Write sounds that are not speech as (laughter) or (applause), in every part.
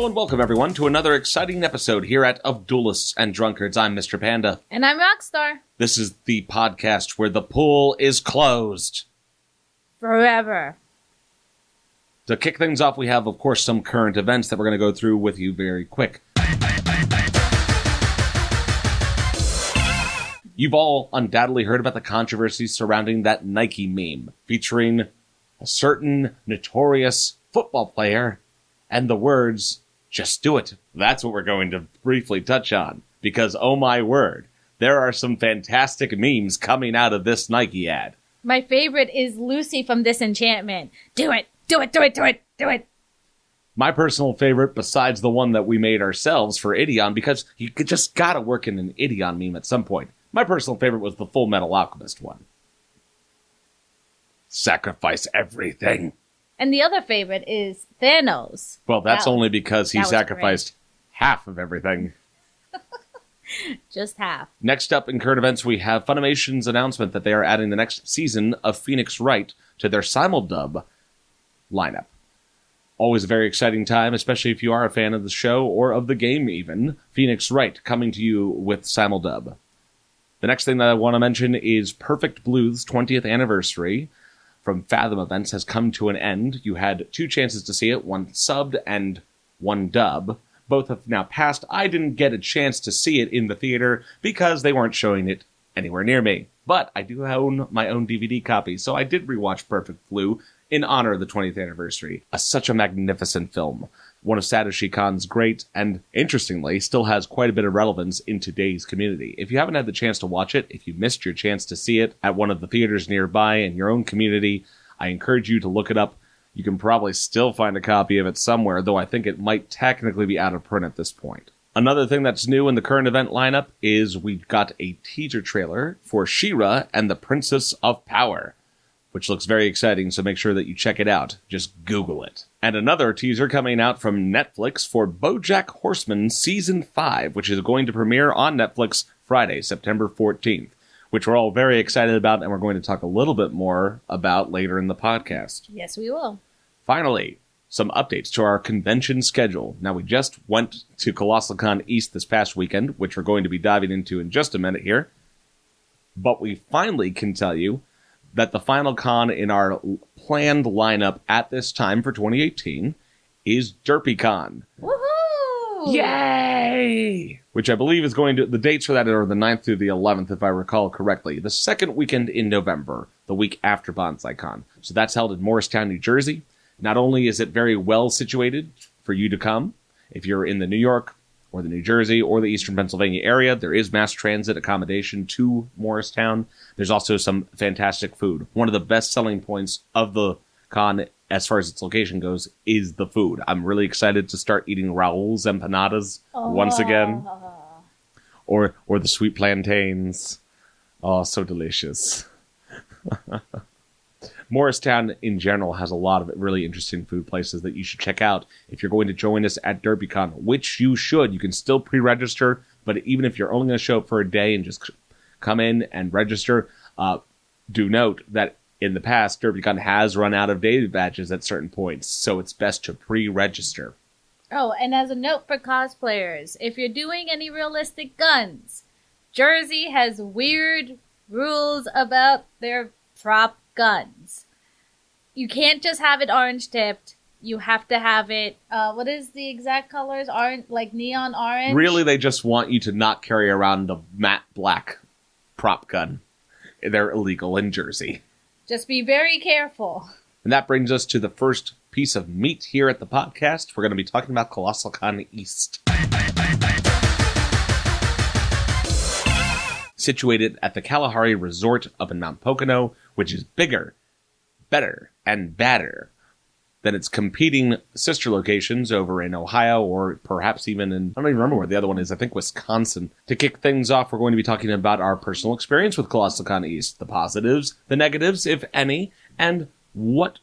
Hello and welcome everyone to another exciting episode here at Of Duelists and Drunkards. I'm Mr. Panda. And I'm Rockstar. This is the podcast where the pool is closed. Forever. To kick things off, we have, of course, some current events that we're going to go through with you very quick. You've all undoubtedly heard about the controversy surrounding that Nike meme featuring a certain notorious football player and the words, just do it. That's what we're going to briefly touch on. Because, oh my word, there are some fantastic memes coming out of this Nike ad. My favorite is Luci from Disenchantment. Do it, do it, do it, do it, do it. My personal favorite, besides the one that we made ourselves for Idion, because you just gotta work in an Idion meme at some point. My personal favorite was the Full Metal Alchemist one. Sacrifice everything. And the other favorite is Thanos. Well, that's That was- only because he was sacrificed half of everything. (laughs) Just half. Next up in current events, we have Funimation's announcement that they are adding the next season of Phoenix Wright to their simuldub lineup. Always a very exciting time, especially if you are a fan of the show or of the game, even. Phoenix Wright coming to you with simuldub. The next thing that I want to mention is Perfect Blue's 20th anniversary from Fathom Events has come to an end. You had two chances to see it, one subbed and one dub. Both have now passed. I didn't get a chance to see it in the theater because they weren't showing it anywhere near me. But I do own my own DVD copy, so I did rewatch Perfect Blue in honor of the 20th anniversary. A, such a magnificent film. One of Satoshi Kon's great, and interestingly, still has quite a bit of relevance in today's community. If you haven't had the chance to watch it, if you missed your chance to see it at one of the theaters nearby in your own community, I encourage you to look it up. You can probably still find a copy of it somewhere, though I think it might technically be out of print at this point. Another thing that's new in the current event lineup is we've got a teaser trailer for She-Ra and the Princess of Power, which looks very exciting, so make sure that you check it out. Just Google it. And another teaser coming out from Netflix for BoJack Horseman Season 5, which is going to premiere on Netflix Friday, September 14th, which we're all very excited about and we're going to talk a little bit more about later in the podcast. Yes, we will. Finally, some updates to our convention schedule. Now, we just went to Colossal Con East this past weekend, which we're going to be diving into in just a minute here. But we finally can tell you that the final con in our planned lineup at this time for 2018 is DerpyCon. Woohoo! Yay! Which I believe is going to, the dates for that are the 9th through the 11th, if I recall correctly. The second weekend in November, the week after BonsaiCon. So that's held in Morristown, New Jersey. Not only is it very well situated for you to come, if you're in the New York or the New Jersey or the Eastern Pennsylvania area, there is mass transit accommodation to Morristown. There's also some fantastic food. One of the best selling points of the con, as far as its location goes, is the food. I'm really excited to start eating Raoul's empanadas once ah. again, or or the sweet plantains. Oh, so delicious. (laughs) Morristown in general has a lot of really interesting food places that you should check out if you're going to join us at DerpyCon, which you should. You can still pre-register, but even if you're only going to show up for a day and just come in and register, uh, do note that in the past, DerpyCon has run out of day badges at certain points, so it's best to pre-register. Oh, and as a note for cosplayers, if you're doing any realistic guns, Jersey has weird rules about their prop guns. You can't just have it orange tipped. You have to have it. Uh, what is the exact colors? Orange, like neon orange. Really, they just want you to not carry around a matte black prop gun. They're illegal in Jersey. Just be very careful. And that brings us to the first piece of meat here at the podcast. We're going to be talking about Colossal Con East. Situated at the Kalahari Resort up in Mount Pocono, which is bigger, better, and badder than its competing sister locations over in Ohio or perhaps even in, I don't even remember where the other one is, I think Wisconsin. To kick things off, we're going to be talking about our personal experience with Colossal Con East, the positives, the negatives, if any, and what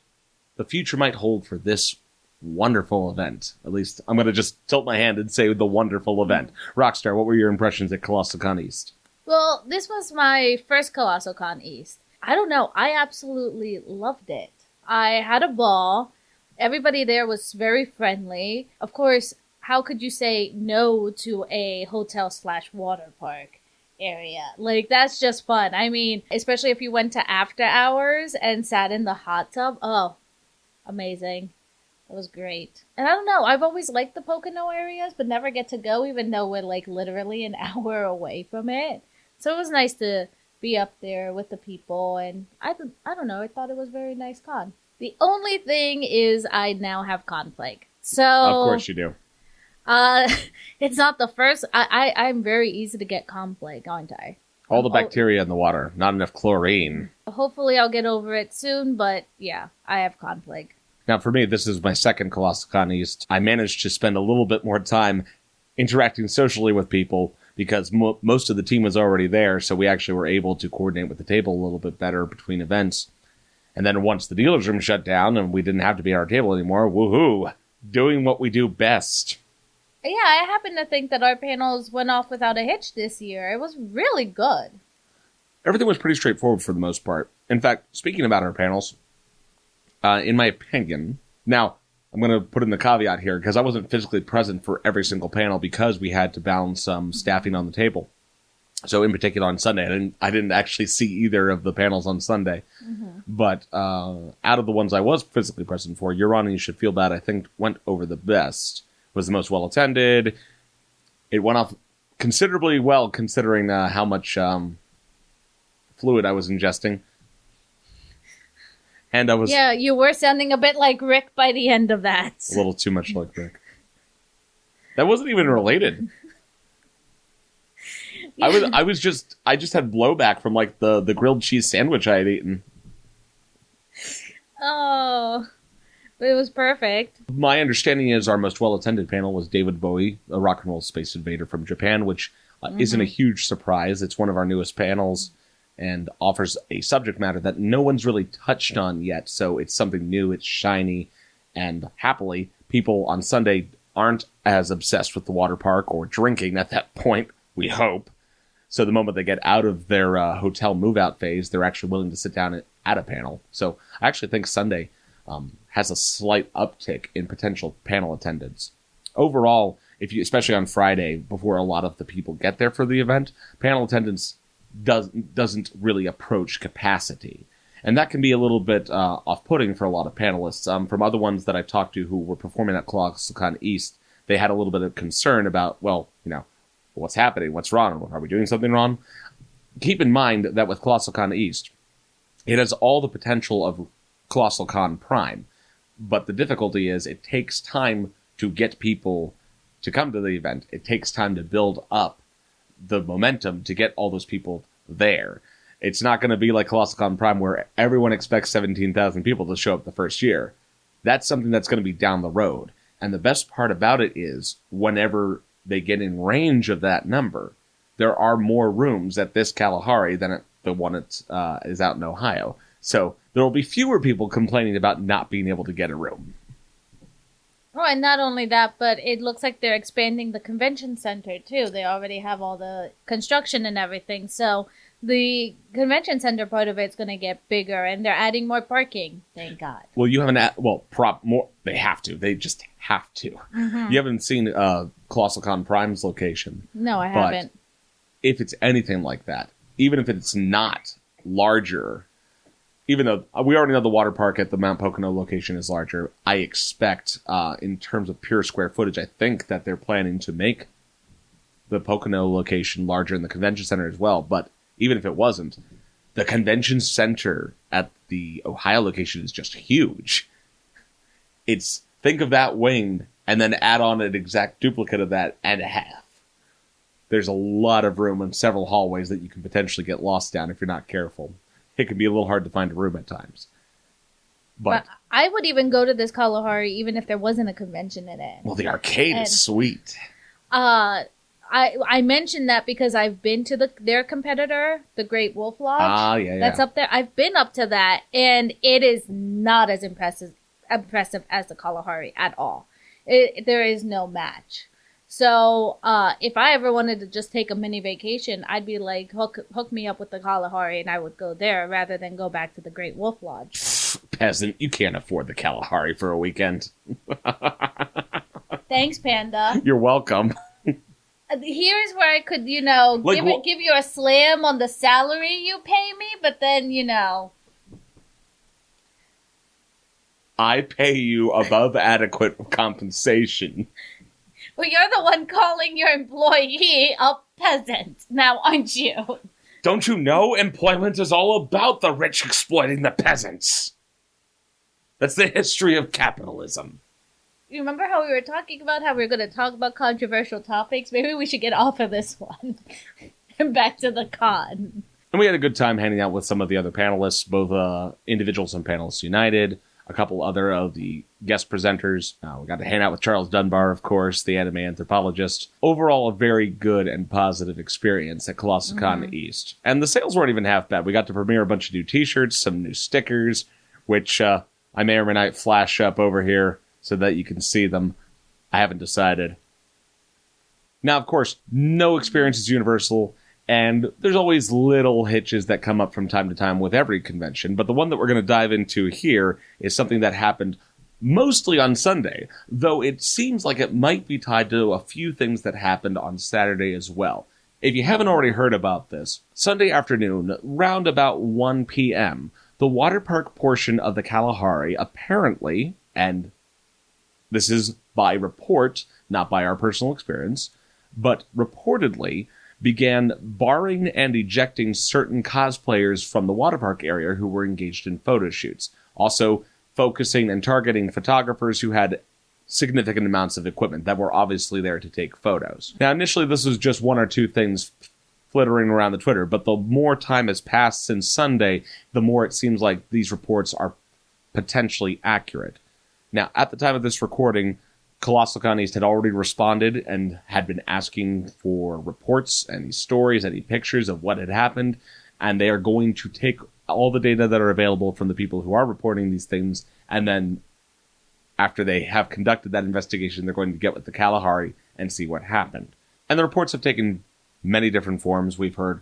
the future might hold for this wonderful event. At least I'm going to just tilt my hand and say the wonderful event. Rockstar, what were your impressions at Colossal Con East? Well, this was my first Colossal Con East. I don't know. I absolutely loved it. I had a ball. Everybody there was very friendly. Of course, how could you say no to a hotel slash water park? area. Like that's just fun. I mean, especially if you went to after hours and sat in the hot tub. Oh, amazing. It was great. And I don't know, I've always liked the Pocono areas, but never get to go even though we're like literally an (laughs) hour away from it. So it was nice to be up there with the people and I I don't know, I thought it was very nice con. The only thing is I now have con plague. So Of course you do. uh, (laughs) it's not the first. I, I I'm very easy to get con plague, aren't I? All the bacteria in the water, not enough chlorine. Hopefully, I'll get over it soon. But yeah, I have con plague. Now, for me, this is my second Colossal Con East. I managed to spend a little bit more time interacting socially with people because mo- most of the team was already there, so we actually were able to coordinate with the table a little bit better between events. And then once the dealer's room shut down and we didn't have to be at our table anymore, woohoo! Doing what we do best. Yeah, I happen to think that our panels went off without a hitch this year. It was really good. Everything was pretty straightforward for the most part. In fact, speaking about our panels, uh, in my opinion, now I'm going to put in the caveat here because I wasn't physically present for every single panel because we had to balance some staffing on the table. So, in particular, on Sunday, I didn't I didn't actually see either of the panels on Sunday. But uh, out of the ones I was physically present for, Your Honor, You Should Feel Bad, I think went over the best. Was the most well attended. It went off considerably well considering uh, how much um, fluid I was ingesting. And I was Yeah, you were sounding a bit like Rick by the end of that. a little too much like Rick. That wasn't even related. (laughs) I was I was just I just had blowback from like the the grilled cheese sandwich I had eaten. Oh, but it was perfect. My understanding is our most well attended panel was David Bowie, a rock and roll space invader from Japan, which uh, isn't a huge surprise. It's one of our newest panels and offers a subject matter that no one's really touched on yet. So it's something new, it's shiny, and happily, people on Sunday aren't as obsessed with the water park or drinking at that point, we hope. So the moment they get out of their uh, hotel move out phase, they're actually willing to sit down at, a panel. So I actually think Sunday um, has a slight uptick in potential panel attendance. Overall, if you, especially on Friday, before a lot of the people get there for the event, panel attendance does doesn't really approach capacity, and that can be a little bit uh, off-putting for a lot of panelists. Um, from other ones that I've talked to who were performing at ColossalCon East, they had a little bit of concern about, well, you know, what's happening, what's wrong, are we doing something wrong? Keep in mind that with ColossalCon East, it has all the potential of Colossal Con Prime, but the difficulty is it takes time to get people to come to the event. It takes time to build up the momentum to get all those people there. It's not going to be like Colossal Con Prime where everyone expects 17,000 people to show up the first year. That's something that's going to be down the road. And the best part about it is whenever they get in range of that number, there are more rooms at this Kalahari than at the one that uh, is out in Ohio. So there will be fewer people complaining about not being able to get a room. Oh, and not only that, but it looks like they're expanding the convention center too. They already have all the construction and everything, so the convention center part of it's going to get bigger, and they're adding more parking. Thank God. Well, you haven't. Well, prop more. They have to. They just have to. You haven't seen uh, Colossal Con Prime's location. No, I But- haven't. If it's anything like that, even if it's not larger, even though uh, we already know the water park at the Mount Pocono location is larger, I expect, uh, in terms of pure square footage, I think that they're planning to make the Pocono location larger in the convention center as well. But even if it wasn't, the convention center at the Ohio location is just huge. It's think of that wing and then add on an exact duplicate of that and a half. There's a lot of room and several hallways that you can potentially get lost down if you're not careful. It can be a little hard to find a room at times. But, But I would even go to this Kalahari even if there wasn't a convention in it. well, the arcade and- is sweet. Uh, I I mentioned that because I've been to the their competitor, the Great Wolf Lodge. Ah, yeah, yeah. That's up there. I've been up to that, and it is not as impressive impressive as the Kalahari at all. It, there is no match. So, uh, if I ever wanted to just take a mini vacation, I'd be like, hook hook me up with the Kalahari, and I would go there rather than go back to the Great Wolf Lodge. (laughs) peasant. You can't afford the Kalahari for a weekend. (laughs) Thanks, Panda. You're welcome. Uh, Here's where I could, you know, Like give it, give you a slam on the salary you pay me, but then, you know, I pay you above adequate compensation. Well, you're the one calling your employee a peasant, now aren't you? Don't you know employment is all about the rich exploiting the peasants? That's the history of capitalism. You remember how we were talking about how we were going to talk about controversial topics? Maybe we should get off of this one and (laughs) back to the con. And we had a good time hanging out with some of the other panelists, both uh, individuals and panelists united, a couple other of the guest presenters. Uh, we got to hang out with Charles Dunbar, of course, the anime anthropologist. Overall, a very good and positive experience at ColossalCon East. And the sales weren't even half bad. We got to premiere a bunch of new t-shirts, some new stickers, which uh, I may or may not flash up over here so that you can see them. I haven't decided. Now, of course, no experience is universal, and there's always little hitches that come up from time to time with every convention. But the one that we're going to dive into here is something that happened mostly on Sunday, though it seems like it might be tied to a few things that happened on Saturday as well. If you haven't already heard about this, Sunday afternoon, round about 1 p.m., the water park portion of the Kalahari apparently, and this is by report, not by our personal experience, but reportedly began barring and ejecting certain cosplayers from the water park area who were engaged in photo shoots. Also, focusing and targeting photographers who had significant amounts of equipment that were obviously there to take photos. Now, initially, this was just one or two things flittering around the Twitter, but the more time has passed since Sunday, the more it seems like these reports are potentially accurate. Now, at the time of this recording, Colossal Con had already responded and had been asking for reports, any stories, any pictures of what had happened, and they are going to take all the data that are available from the people who are reporting these things, and then after they have conducted that investigation, they're going to get with the Kalahari and see what happened. And the reports have taken many different forms. We've heard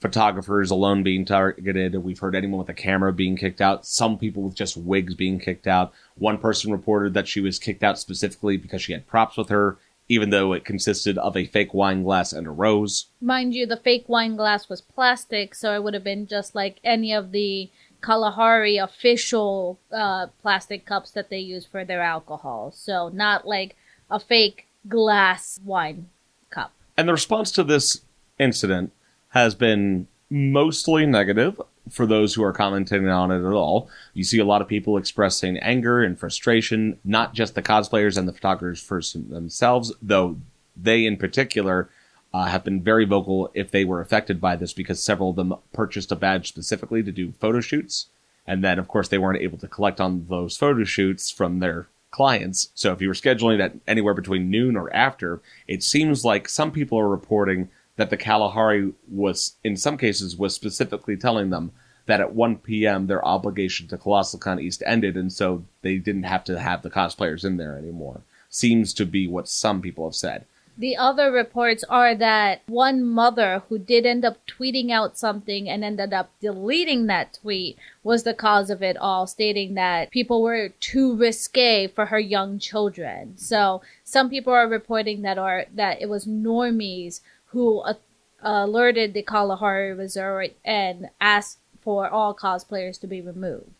photographers alone being targeted. We've heard anyone with a camera being kicked out. Some people with just wigs being kicked out. One person reported that she was kicked out specifically because she had props with her, even though it consisted of a fake wine glass and a rose. Mind you, the fake wine glass was plastic, so it would have been just like any of the Kalahari official uh, plastic cups that they use for their alcohol. So not like a fake glass wine cup. And the response to this incident has been mostly negative for those who are commenting on it at all. You see a lot of people expressing anger and frustration, not just the cosplayers and the photographers themselves, though they in particular uh, have been very vocal if they were affected by this because several of them purchased a badge specifically to do photo shoots. And then, of course, they weren't able to collect on those photo shoots from their clients. So if you were scheduling that anywhere between noon or after, it seems like some people are reporting that the Kalahari was, in some cases, was specifically telling them that at 1 p.m. their obligation to Colossal Con East ended, and so they didn't have to have the cosplayers in there anymore. Seems to be what some people have said. The other reports are that one mother who did end up tweeting out something and ended up deleting that tweet was the cause of it all, stating that people were too risque for her young children. So some people are reporting that are that it was normies who uh, alerted the Kalahari Resort and asked for all cosplayers to be removed.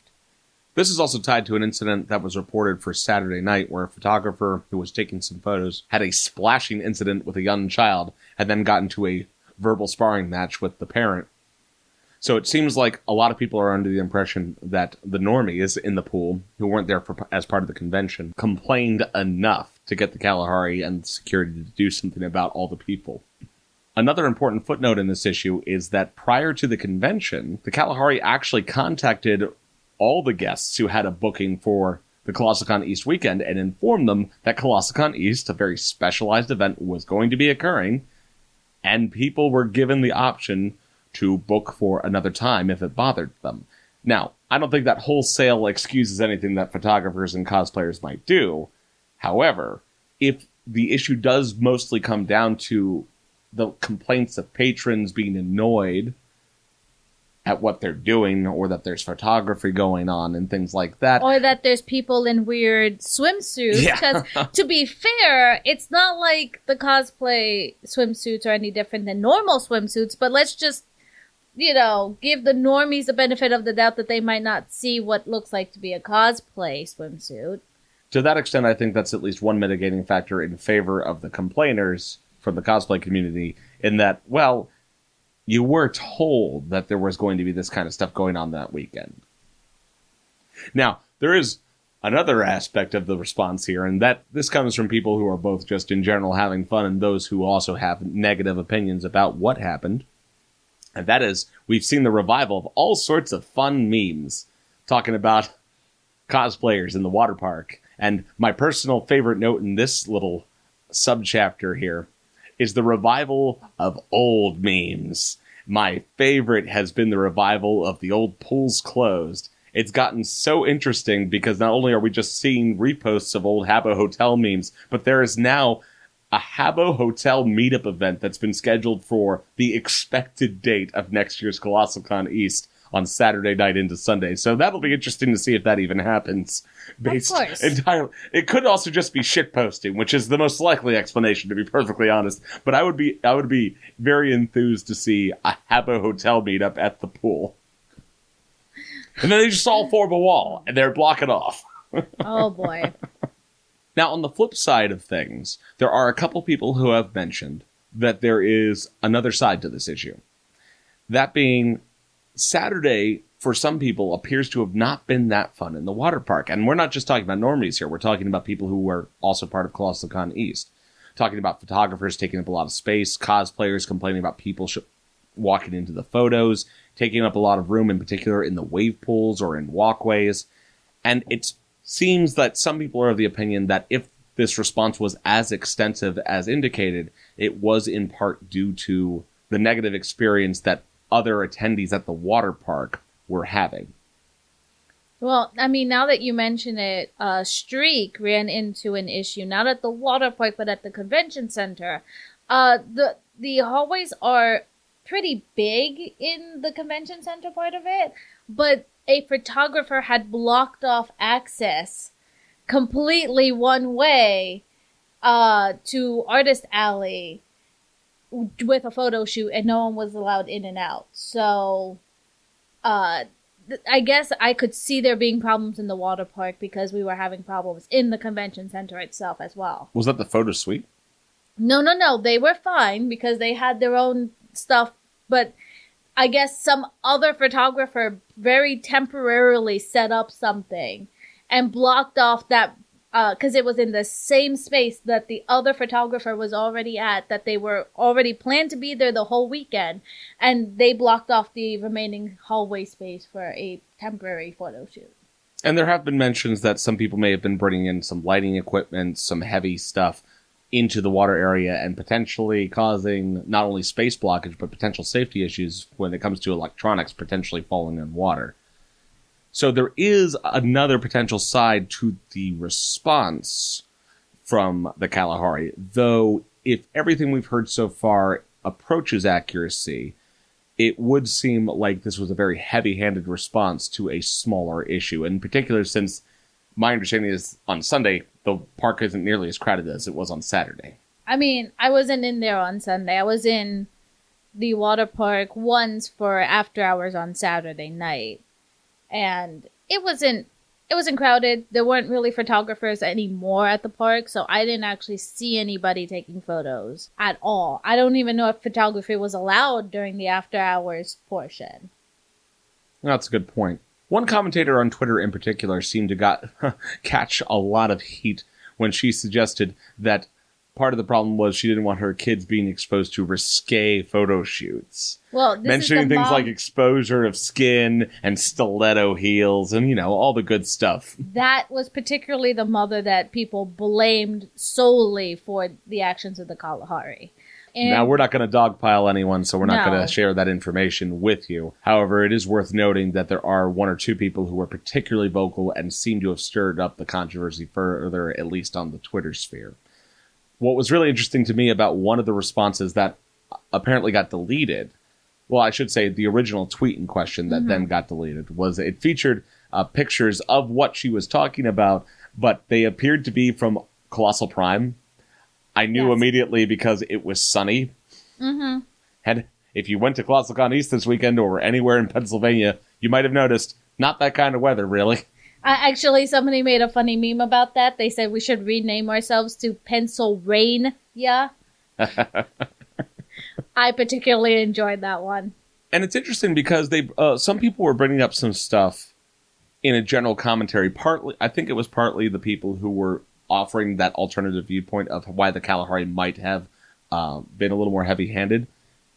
This is also tied to an incident that was reported for Saturday night where a photographer who was taking some photos had a splashing incident with a young child and then got into a verbal sparring match with the parent. So it seems like a lot of people are under the impression that the normies in the pool, who weren't there for, as part of the convention, complained enough to get the Kalahari and security to do something about all the people. Another important footnote in this issue is that prior to the convention, the Kalahari actually contacted all the guests who had a booking for the ColossalCon East weekend and informed them that ColossalCon East, a very specialized event, was going to be occurring, and people were given the option to book for another time if it bothered them. Now, I don't think that wholesale excuses anything that photographers and cosplayers might do. However, if the issue does mostly come down to the complaints of patrons being annoyed at what they're doing or that there's photography going on and things like that. Or that there's people in weird swimsuits. Yeah. Because to be fair, it's not like the cosplay swimsuits are any different than normal swimsuits, but let's just, you know, give the normies the benefit of the doubt that they might not see what looks like to be a cosplay swimsuit. to that extent, I think that's at least one mitigating factor in favor of the complainers from the cosplay community. In that, well, you were told that there was going to be this kind of stuff going on that weekend. Now, there is another aspect of the response here, and that this comes from people who are both just in general having fun and those who also have negative opinions about what happened. And that is, we've seen the revival of all sorts of fun memes talking about cosplayers in the water park. And my personal favorite note in this little subchapter here is the revival of old memes. My favorite has been the revival of the old pools closed. It's gotten so interesting because not only are we just seeing reposts of old Habbo Hotel memes, but there is now a Habbo Hotel meetup event that's been scheduled for the expected date of next year's Colossal Con East on Saturday night into Sunday. So that'll be interesting to see if that even happens. Based course. entirely, it could also just be shit posting, which is the most likely explanation, to be perfectly honest. But I would be, I would be very enthused to see a Habbo Hotel meetup at the pool. And then they just all form a wall and they're blocking off. Oh boy. (laughs) Now, on the flip side of things, there are a couple people who have mentioned that there is another side to this issue. That being, Saturday, for some people, appears to have not been that fun in the water park. And we're not just talking about normies here, we're talking about people who were also part of Colossal Con East. Talking about photographers taking up a lot of space, cosplayers complaining about people sh- walking into the photos, taking up a lot of room, in particular in the wave pools or in walkways. And it seems that some people are of the opinion that if this response was as extensive as indicated, it was in part due to the negative experience that other attendees at the water park were having. Well, I mean, now that you mention it, uh, Streak ran into an issue not at the water park but at the convention center. Uh, the the hallways are pretty big in the convention center part of it, but a photographer had blocked off access completely one way uh, to Artist Alley with a photo shoot, and no one was allowed in and out. So, uh, th- I guess I could see there being problems in the water park because we were having problems in the convention center itself as well. Was that the photo suite? No, no, no. They were fine because they had their own stuff, but I guess some other photographer very temporarily set up something and blocked off that Uh, because it was in the same space that the other photographer was already at that they were already planned to be there the whole weekend and they blocked off the remaining hallway space for a temporary photo shoot And there have been mentions that some people may have been bringing in some lighting equipment, some heavy stuff into the water area and potentially causing not only space blockage but potential safety issues when it comes to electronics potentially falling in water. So there is another potential side to the response from the Kalahari, though if everything we've heard so far approaches accuracy, it would seem like this was a very heavy-handed response to a smaller issue, in particular since my understanding is on Sunday the park isn't nearly as crowded as it was on Saturday. i mean i wasn't in there on sunday. I was in the water park once for after hours on saturday night and it wasn't it wasn't crowded. There weren't really photographers anymore at the park so i didn't actually see anybody taking photos at all. I don't even know if photography was allowed during the after hours portion. That's a good point. One commentator on Twitter in particular seemed to got (laughs) catch a lot of heat when she suggested that part of the problem was she didn't want her kids being exposed to risque photo shoots. well this mentioning things mom, like exposure of skin and stiletto heels and you know all the good stuff. that was particularly the mother that people blamed solely for the actions of the kalahari and now we're not going to dogpile anyone, so we're not No. going to share that information with you. However, it is worth noting that there are one or two people who were particularly vocal and seem to have stirred up the controversy further, at least on the Twitter sphere. What was really interesting to me about one of the responses that apparently got deleted well, I should say the original tweet in question that then got deleted was it featured uh, pictures of what she was talking about, but they appeared to be from Colossal Prime. I knew Yes. immediately because it was sunny. Mm-hmm. And if you went to Colossal Con East this weekend or anywhere in Pennsylvania, you might have noticed not that kind of weather, really. (laughs) I, actually, somebody made a funny meme about that. They said we should rename ourselves to Pencil Rain. Yeah. I particularly enjoyed that one. and it's interesting because they uh, some people were bringing up some stuff in a general commentary partly i think it was partly the people who were offering that alternative viewpoint of why the kalahari might have uh, been a little more heavy-handed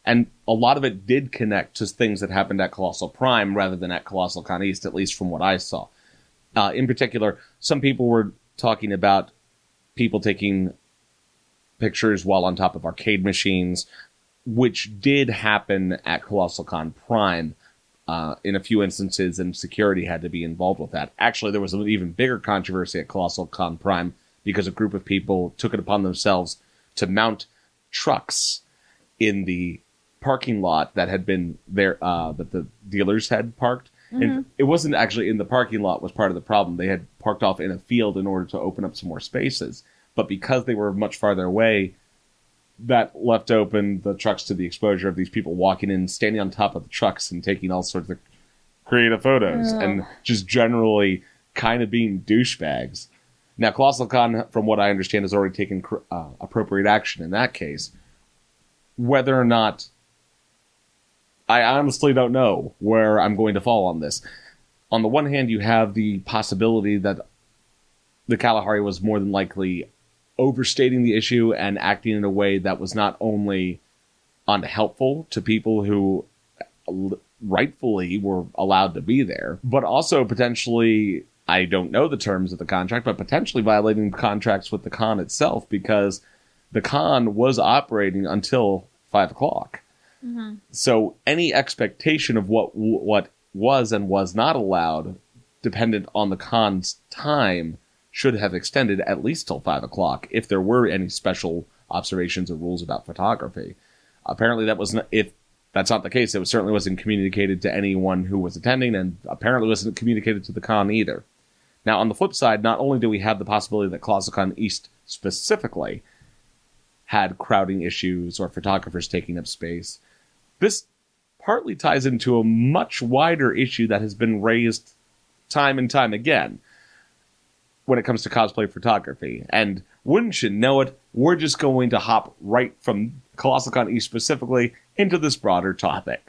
and a lot of it did connect to things that happened at colossal prime rather than at colossal con east at least from what i saw uh, in particular some people were talking about people taking pictures while on top of arcade machines which did happen at Colossal Con Prime uh, in a few instances, and security had to be involved with that. Actually, there was an even bigger controversy at Colossal Con Prime because a group of people took it upon themselves to mount trucks in the parking lot that had been there uh, that the dealers had parked. And it wasn't actually in the parking lot was part of the problem. They had parked off in a field in order to open up some more spaces. But because they were much farther away, that left open the trucks to the exposure of these people walking in, standing on top of the trucks and taking all sorts of creative photos Ugh. and just generally kind of being douchebags. Now, Colossal Con, from what I understand, has already taken uh, appropriate action in that case. Whether or not, I honestly don't know where I'm going to fall on this. On the one hand, you have the possibility that the Kalahari was more than likely overstating the issue and acting in a way that was not only unhelpful to people who rightfully were allowed to be there, but also potentially, I don't know the terms of the contract, but potentially violating contracts with the con itself because the con was operating until five o'clock. Mm-hmm. So any expectation of what what was and was not allowed, dependent on the con's time, should have extended at least till five o'clock if there were any special observations or rules about photography. Apparently, that was not, if that's not the case. It certainly wasn't communicated to anyone who was attending, and apparently wasn't communicated to the con either. Now, on the flip side, not only do we have the possibility that ColossalCon East specifically had crowding issues or photographers taking up space, this partly ties into a much wider issue that has been raised time and time again when it comes to cosplay photography. And wouldn't you know it, we're just going to hop right from ColossalCon East specifically into this broader topic.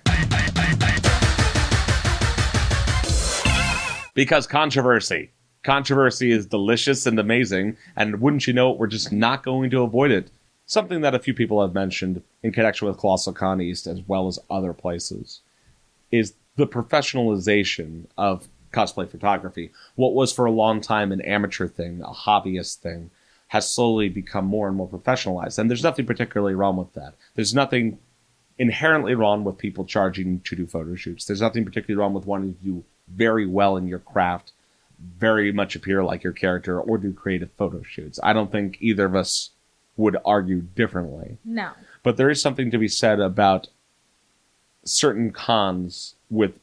Because controversy. Controversy is delicious and amazing, and wouldn't you know it, we're just not going to avoid it. Something that a few people have mentioned in connection with Colossal Con East as well as other places is the professionalization of cosplay photography. What was for a long time an amateur thing, a hobbyist thing, has slowly become more and more professionalized. And there's nothing particularly wrong with that. There's nothing inherently wrong with people charging to do photo shoots. There's nothing particularly wrong with wanting to do very well in your craft, very much appear like your character, or do creative photo shoots. I don't think either of us would argue differently. No. But there is something to be said about certain cons with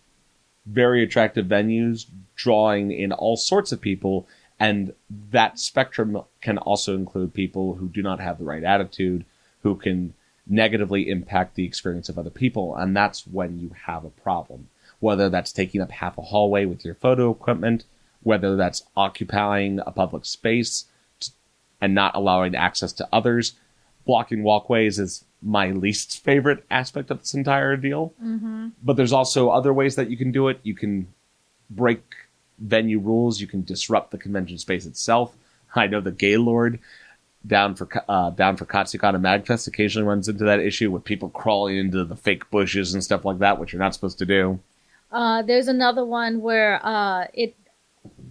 very attractive venues drawing in all sorts of people, and that spectrum can also include people who do not have the right attitude, who can negatively impact the experience of other people, and that's when you have a problem. Whether that's taking up half a hallway with your photo equipment, whether that's occupying a public space and not allowing access to others, blocking walkways is my least favorite aspect of this entire deal. Mm-hmm. But there's also other ways that you can do it. You can break venue rules. You can disrupt the convention space itself. (laughs) I know the Gaylord down for uh, down for Katsucon and Magfest occasionally runs into that issue with people crawling into the fake bushes and stuff like that, which you're not supposed to do. Uh, there's another one where uh, it.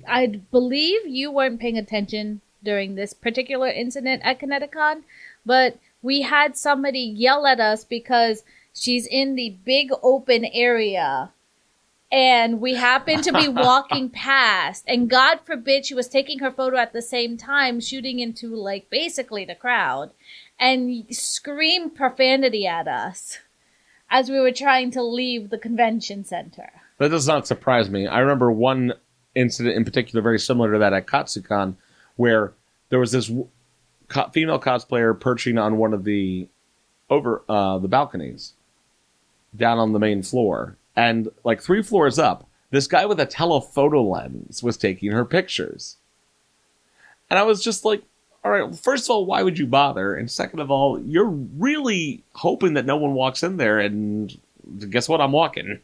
I believe you weren't paying attention during this particular incident at Kineticon, but we had somebody yell at us because she's in the big open area and we happened to be (laughs) walking past and god forbid she was taking her photo at the same time shooting into like basically the crowd and screamed profanity at us as we were trying to leave the convention center. That does not surprise me. I remember one incident in particular, very similar to that at Katsucon, where there was this co- female cosplayer perching on one of the over uh, the balconies down on the main floor, and like three floors up, this guy with a telephoto lens was taking her pictures, and I was just like. All right. well, First of all, why would you bother? And second of all, you're really hoping that no one walks in there. And guess what? I'm walking.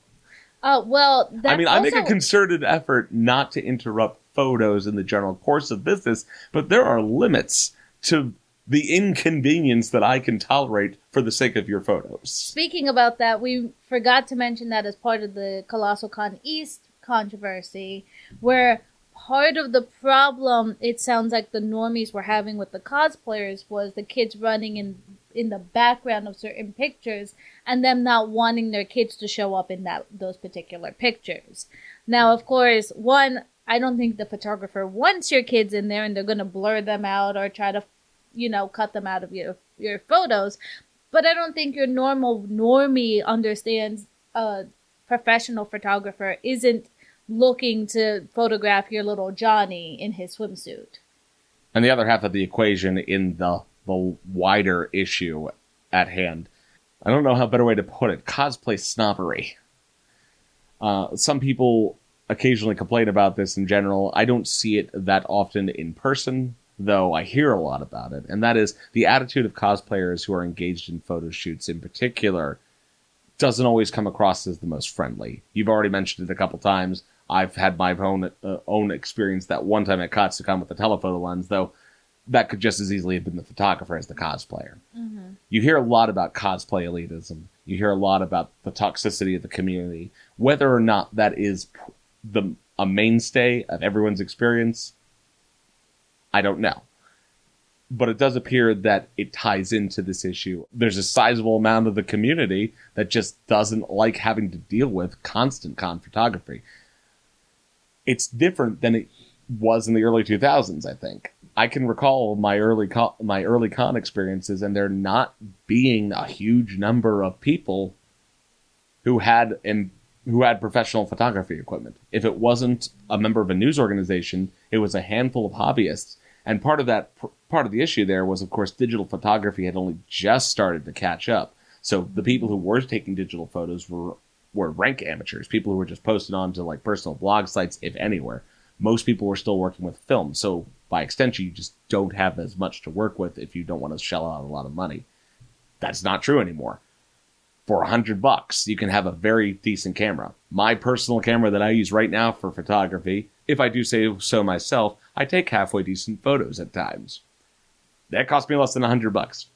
Uh, well, that's I mean, I make a concerted effort not to interrupt photos in the general course of business, but there are limits to the inconvenience that I can tolerate for the sake of your photos. Speaking about that, we forgot to mention that as part of the Colossal Con East controversy, where part of the problem it sounds like the normies were having with the cosplayers was the kids running in in the background of certain pictures and them not wanting their kids to show up in that those particular pictures. Now, of course, one I don't think the photographer wants your kids in there and they're going to blur them out or try to you know cut them out of your your photos but I don't think your normal normie understands a professional photographer isn't looking to photograph your little Johnny in his swimsuit. And the other half of the equation in the the wider issue at hand. I don't know how better way to put it. Cosplay snobbery. Uh, some people occasionally complain about this in general. I don't see it that often in person, though I hear a lot about it. And that is the attitude of cosplayers who are engaged in photo shoots in particular doesn't always come across as the most friendly. You've already mentioned it a couple times. I've had my own uh, own experience that one time at Katsucon with the telephoto lens, though that could just as easily have been the photographer as the cosplayer. You hear a lot about cosplay elitism. You hear a lot about the toxicity of the community. Whether or not that is the a mainstay of everyone's experience, I don't know. But it does appear that it ties into this issue. There's a sizable amount of the community that just doesn't like having to deal with constant con photography. It's different than it was in the early 2000s, I think. I can recall my early co- my early con experiences, and there not being a huge number of people who had and who had professional photography equipment. If it wasn't a member of a news organization, it was a handful of hobbyists. And part of that part of the issue there was, of course, digital photography had only just started to catch up. So the people who were taking digital photos were were rank amateurs, people who were just posted onto like personal blog sites, if anywhere. Most people were still working with film, so by extension, you just don't have as much to work with if you don't want to shell out a lot of money. That's not true anymore. For a hundred bucks, you can have a very decent camera. My personal camera that I use right now for photography, if I do say so myself, I take halfway decent photos at times. That cost me less than a hundred bucks.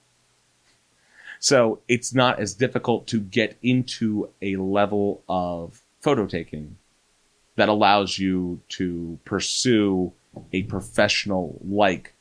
So it's not as difficult to get into a level of photo taking that allows you to pursue a professional like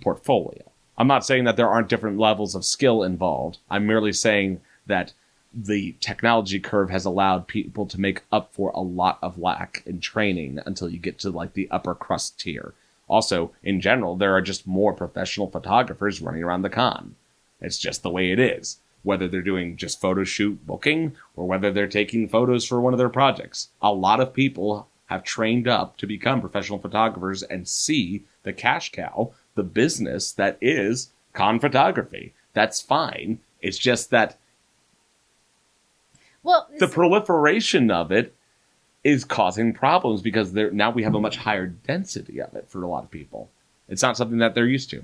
portfolio. I'm not saying that there aren't different levels of skill involved. I'm merely saying that the technology curve has allowed people to make up for a lot of lack in training until you get to like the upper crust tier. Also, in general, there are just more professional photographers running around the con. It's just the way it is. Whether they're doing just photo shoot booking or whether they're taking photos for one of their projects. A lot of people have trained up to become professional photographers and see the cash cow, the business that is con photography. That's fine. It's just that Well, the proliferation of it is causing problems because there now we have a much higher density of it for a lot of people. It's not something that they're used to.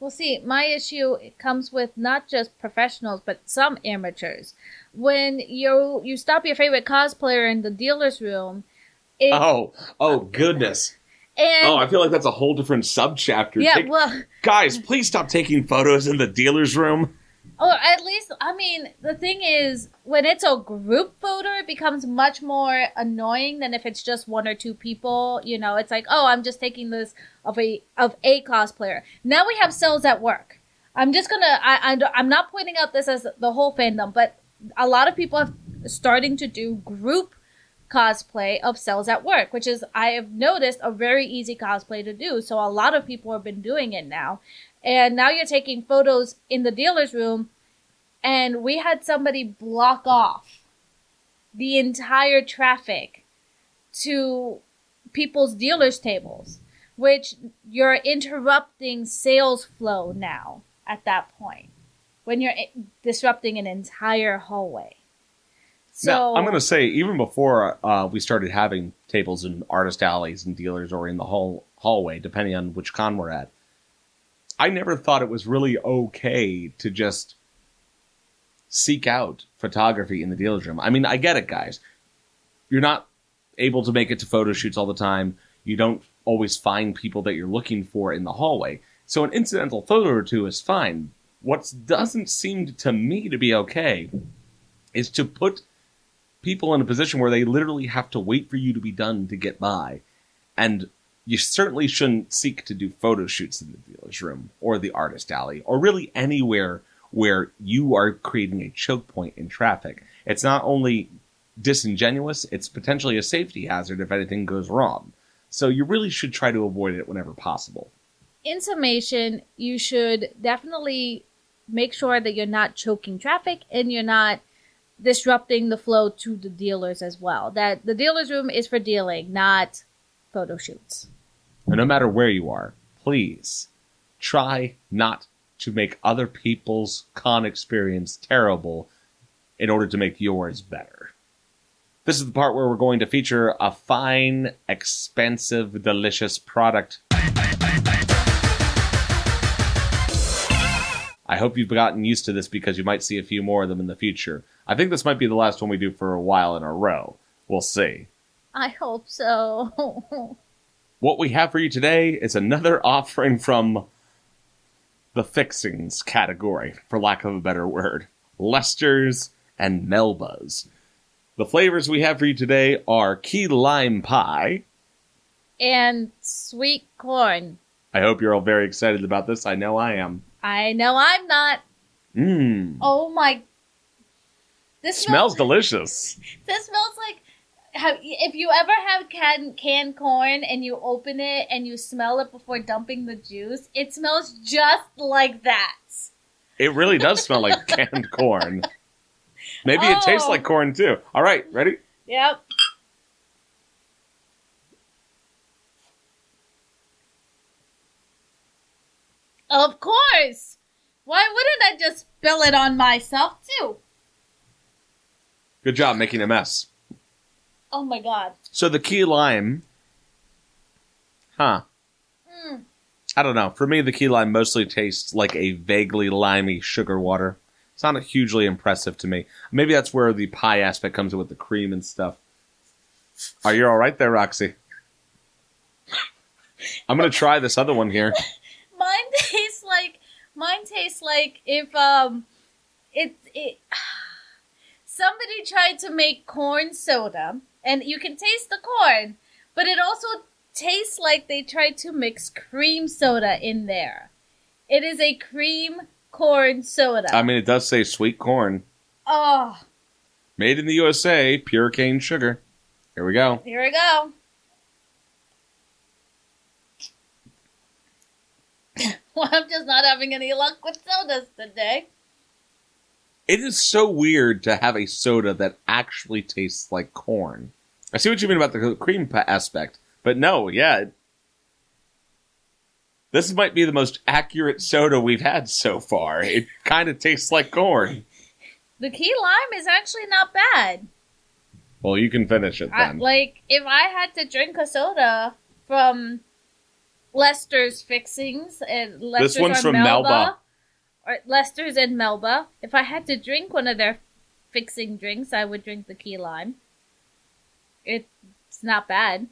Well, see, my issue comes with not just professionals, but some amateurs. When you you stop your favorite cosplayer in the dealer's room, it, Oh, oh goodness. and Oh, I feel like that's a whole different subchapter. yeah, Take- well, guys, please stop taking photos in the dealer's room. Or at least, I mean, the thing is, when it's a group photo, it becomes much more annoying than if it's just one or two people. You know, it's like, oh, I'm just taking this of a of a cosplayer. Now we have cells at work. I'm just gonna, I, I I'm not pointing out this as the whole fandom, but a lot of people are starting to do group cosplay of cells at work, which is I have noticed a very easy cosplay to do. So a lot of people have been doing it now. And now you're taking photos in the dealer's room and we had somebody block off the entire traffic to people's dealers tables, which you're interrupting sales flow now at that point when you're disrupting an entire hallway. So now, I'm going to say, even before uh, we started having tables in artist alleys and dealers or in the hall- hallway, depending on which con we're at, I never thought it was really okay to just seek out photography in the dealer's room. I mean, I get it, guys. You're not able to make it to photo shoots all the time. You don't always find people that you're looking for in the hallway. So an incidental photo or two is fine. What doesn't seem to me to be okay is to put people in a position where they literally have to wait for you to be done to get by. And you certainly shouldn't seek to do photo shoots in the dealer's room or the artist alley or really anywhere where you are creating a choke point in traffic. It's not only disingenuous, it's potentially a safety hazard if anything goes wrong. So you really should try to avoid it whenever possible. in summation, you should definitely make sure that you're not choking traffic and you're not disrupting the flow to the dealers as well. That the dealer's room is for dealing, not photo shoots. And no matter where you are, please try not to make other people's con experience terrible in order to make yours better. This is the part where we're going to feature a fine, expensive, delicious product. I hope you've gotten used to this because you might see a few more of them in the future. I think this might be the last one we do for a while in a row. We'll see. I hope so. (laughs) What we have for you today is another (laughs) offering from the fixings category, for lack of a better word. Lester's and Melba's. The flavors we have for you today are key lime pie. and sweet corn. I hope you're all very excited about this. I know I am. I know I'm not. Mmm. Oh my. This Smells delicious. (laughs) This smells like have, if you ever have canned canned corn and you open it and you smell it before dumping the juice, it smells just like that. It really does smell like (laughs) canned corn. Maybe it tastes Oh. like corn too. All right, ready? Yep. Of course. Why wouldn't I just spill it on myself too? Good job making a mess. Oh my god. So the key lime, huh? Mm. I don't know. For me, the key lime mostly tastes like a vaguely limey sugar water. It's not hugely impressive to me. Maybe that's where the pie aspect comes in with the cream and stuff. Are you all right there, Roxy? I'm gonna try this other one here. (laughs) Mine tastes like mine tastes like if um it it (sighs) somebody tried to make corn soda and you can taste the corn, but it also tastes like they tried to mix cream soda in there. It is a cream corn soda. I mean, it does say sweet corn, oh, made in the USA, pure cane sugar. Here we go. here we go. (coughs) well, I'm just not having any luck with sodas today. It is so weird to have a soda that actually tastes like corn. I see what you mean about the cream aspect, but no, yeah. This might be the most accurate soda we've had so far. It kind of tastes like corn. The key lime is actually not bad. Well, you can finish it I, then. like, if I had to drink a soda from Lester's Fixings and Lester's one's from Melba, Melba. or Lester's and Melba, if I had to drink one of their fixing drinks, I would drink the key lime. It's not bad.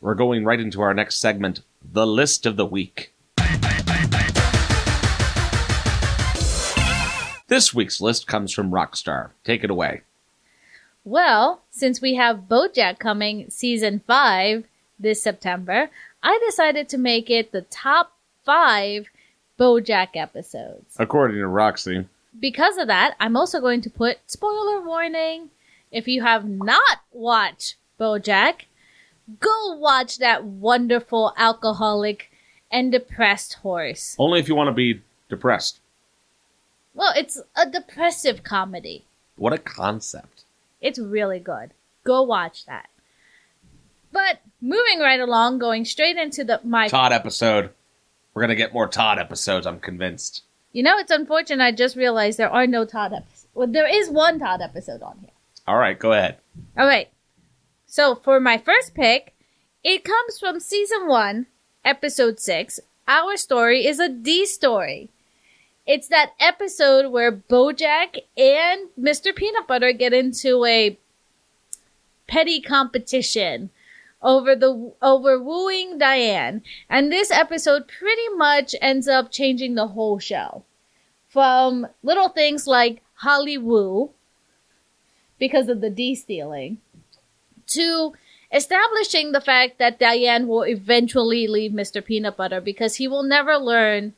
We're going right into our next segment, the list of the week. This week's list comes from Rockstar. Take it away. Well, since we have BoJack coming season 5 this September, I decided to make it the top 5 BoJack episodes. According to Roxy, Because of that, I'm also going to put spoiler warning. If you have not watched BoJack, go watch that wonderful alcoholic and depressed horse. only if you want to be depressed. Well, it's a depressive comedy. What a concept. It's really good. Go watch that. But moving right along, going straight into the my Todd episode. We're gonna get more Todd episodes. I'm convinced. You know, it's unfortunate. I just realized there are no Todd episodes. Well, there is one Todd episode on here. All right, go ahead. All right. So for my first pick, it comes from season one, episode six. Our story is a D story. It's that episode where Bojack and Mr. Peanut Butter get into a petty competition over the over wooing Diane. And this episode pretty much ends up changing the whole show. From little things like Hollywoo, because of the D stealing, to establishing the fact that Diane will eventually leave Mr. Peanut Butter because he will never learn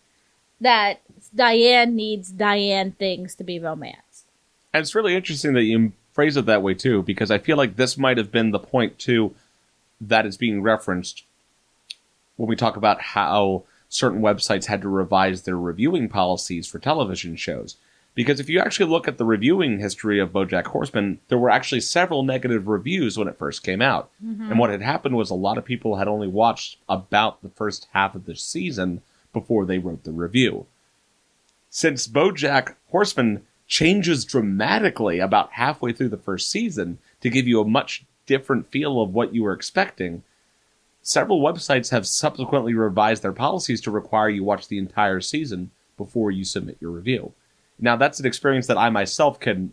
that Diane needs Diane things to be romanced. And it's really interesting that you phrase it that way too, because I feel like this might have been the point too that is being referenced when we talk about how certain websites had to revise their reviewing policies for television shows. Because if you actually look at the reviewing history of BoJack Horseman, there were actually several negative reviews when it first came out. Mm-hmm. And what had happened was a lot of people had only watched about the first half of the season before they wrote the review. Since BoJack Horseman changes dramatically about halfway through the first season to give you a much different feel of what you were expecting, several websites have subsequently revised their policies to require you watch the entire season before you submit your review. Now, that's an experience that I myself can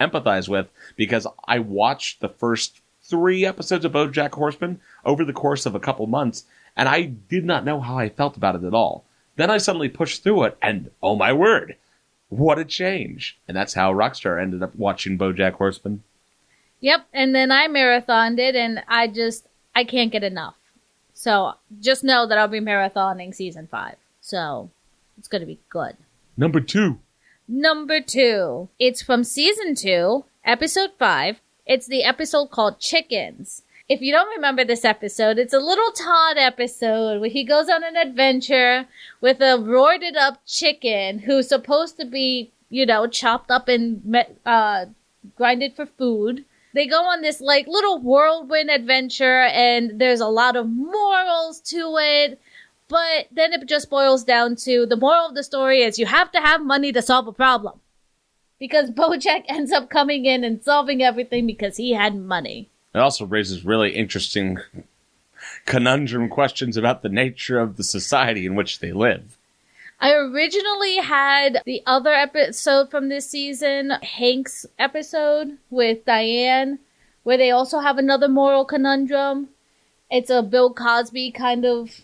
empathize with because I watched the first three episodes of BoJack Horseman over the course of a couple months, and I did not know how I felt about it at all. Then I suddenly pushed through it, and oh my word, what a change! And that's how Rockstar ended up watching BoJack Horseman. Yep, and then I marathoned it, and I just I can't get enough. So just know that I'll be marathoning season five. So it's gonna be good. Number two. Number two. It's from season two, episode five. It's the episode called Chickens. If you don't remember this episode, it's a little Todd episode where he goes on an adventure with a roided up chicken who's supposed to be, you know, chopped up and uh, grinded for food. They go on this like little whirlwind adventure and there's a lot of morals to it. But then it just boils down to the moral of the story is you have to have money to solve a problem. Because (laughs) Bojack ends up coming in and solving everything because he had money. It also raises really interesting conundrum questions about the nature of the society in which they live. I originally had the other episode from this season, Hank's episode with Diane, where they also have another moral conundrum. It's a Bill Cosby kind of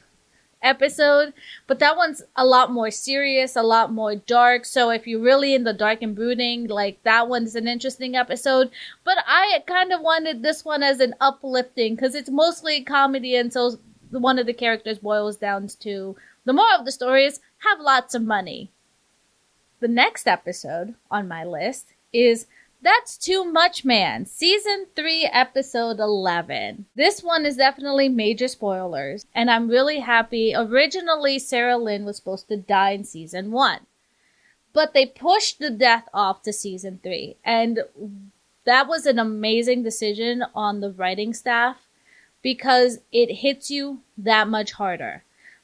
episode, but that one's a lot more serious, a lot more dark. So if you're really in the dark and brooding, like that one's an interesting episode. But I kind of wanted this one as an uplifting because it's mostly comedy, and so one of the characters boils down to the moral of the story is have lots of money. The next episode on my list is That's Too Much Man, Season 3, Episode 11. This one is definitely major spoilers, and I'm really happy. Originally, Sarah Lynn was supposed to die in Season 1, but they pushed the death off to Season 3, and that was an amazing decision on the writing staff because it hits you that much harder.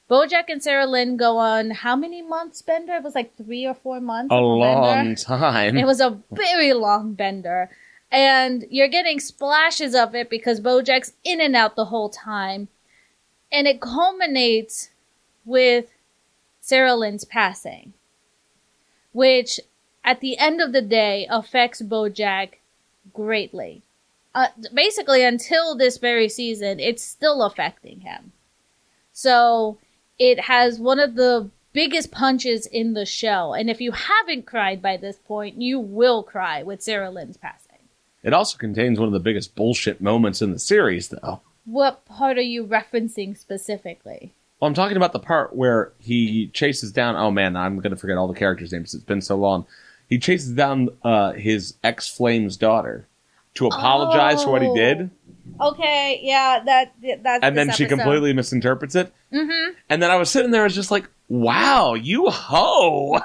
Bojack and Sarah Lynn go on how many months bender? It was like three or four months. A long bender. time. It was a very long bender. And you're getting splashes of it because Bojack's in and out the whole time. And it culminates with Sarah Lynn's passing. Which, at the end of the day, affects Bojack greatly. Uh, basically, until this very season, it's still affecting him. So, it has one of the biggest punches in the show. And if you haven't cried by this point, you will cry with Sarah Lynn's passing. It also contains one of the biggest bullshit moments in the series, though. What part are you referencing specifically? Well, I'm talking about the part where he chases down. Oh man, I'm going to forget all the characters' names. It's been so long. He chases down uh, his ex flame's daughter to apologize for what he did, Okay, yeah, that that's and then she completely misinterprets it. Mm-hmm. And then I was sitting there, I was just like, "Wow, you hoe!"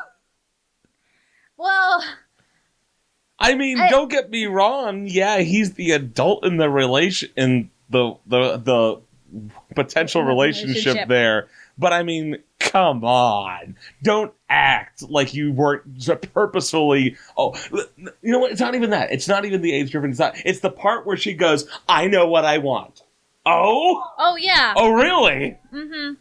Well, I mean, I- don't get me wrong. Yeah, he's the adult in the relation in the the the potential relationship, Relationship. there. But I mean, come on. Don't act like you weren't purposefully. Oh, you know what? It's not even that. It's not even the age driven. It's not. It's the part where she goes, "I know what I want." Oh, Oh yeah. oh, really? Mm-hmm.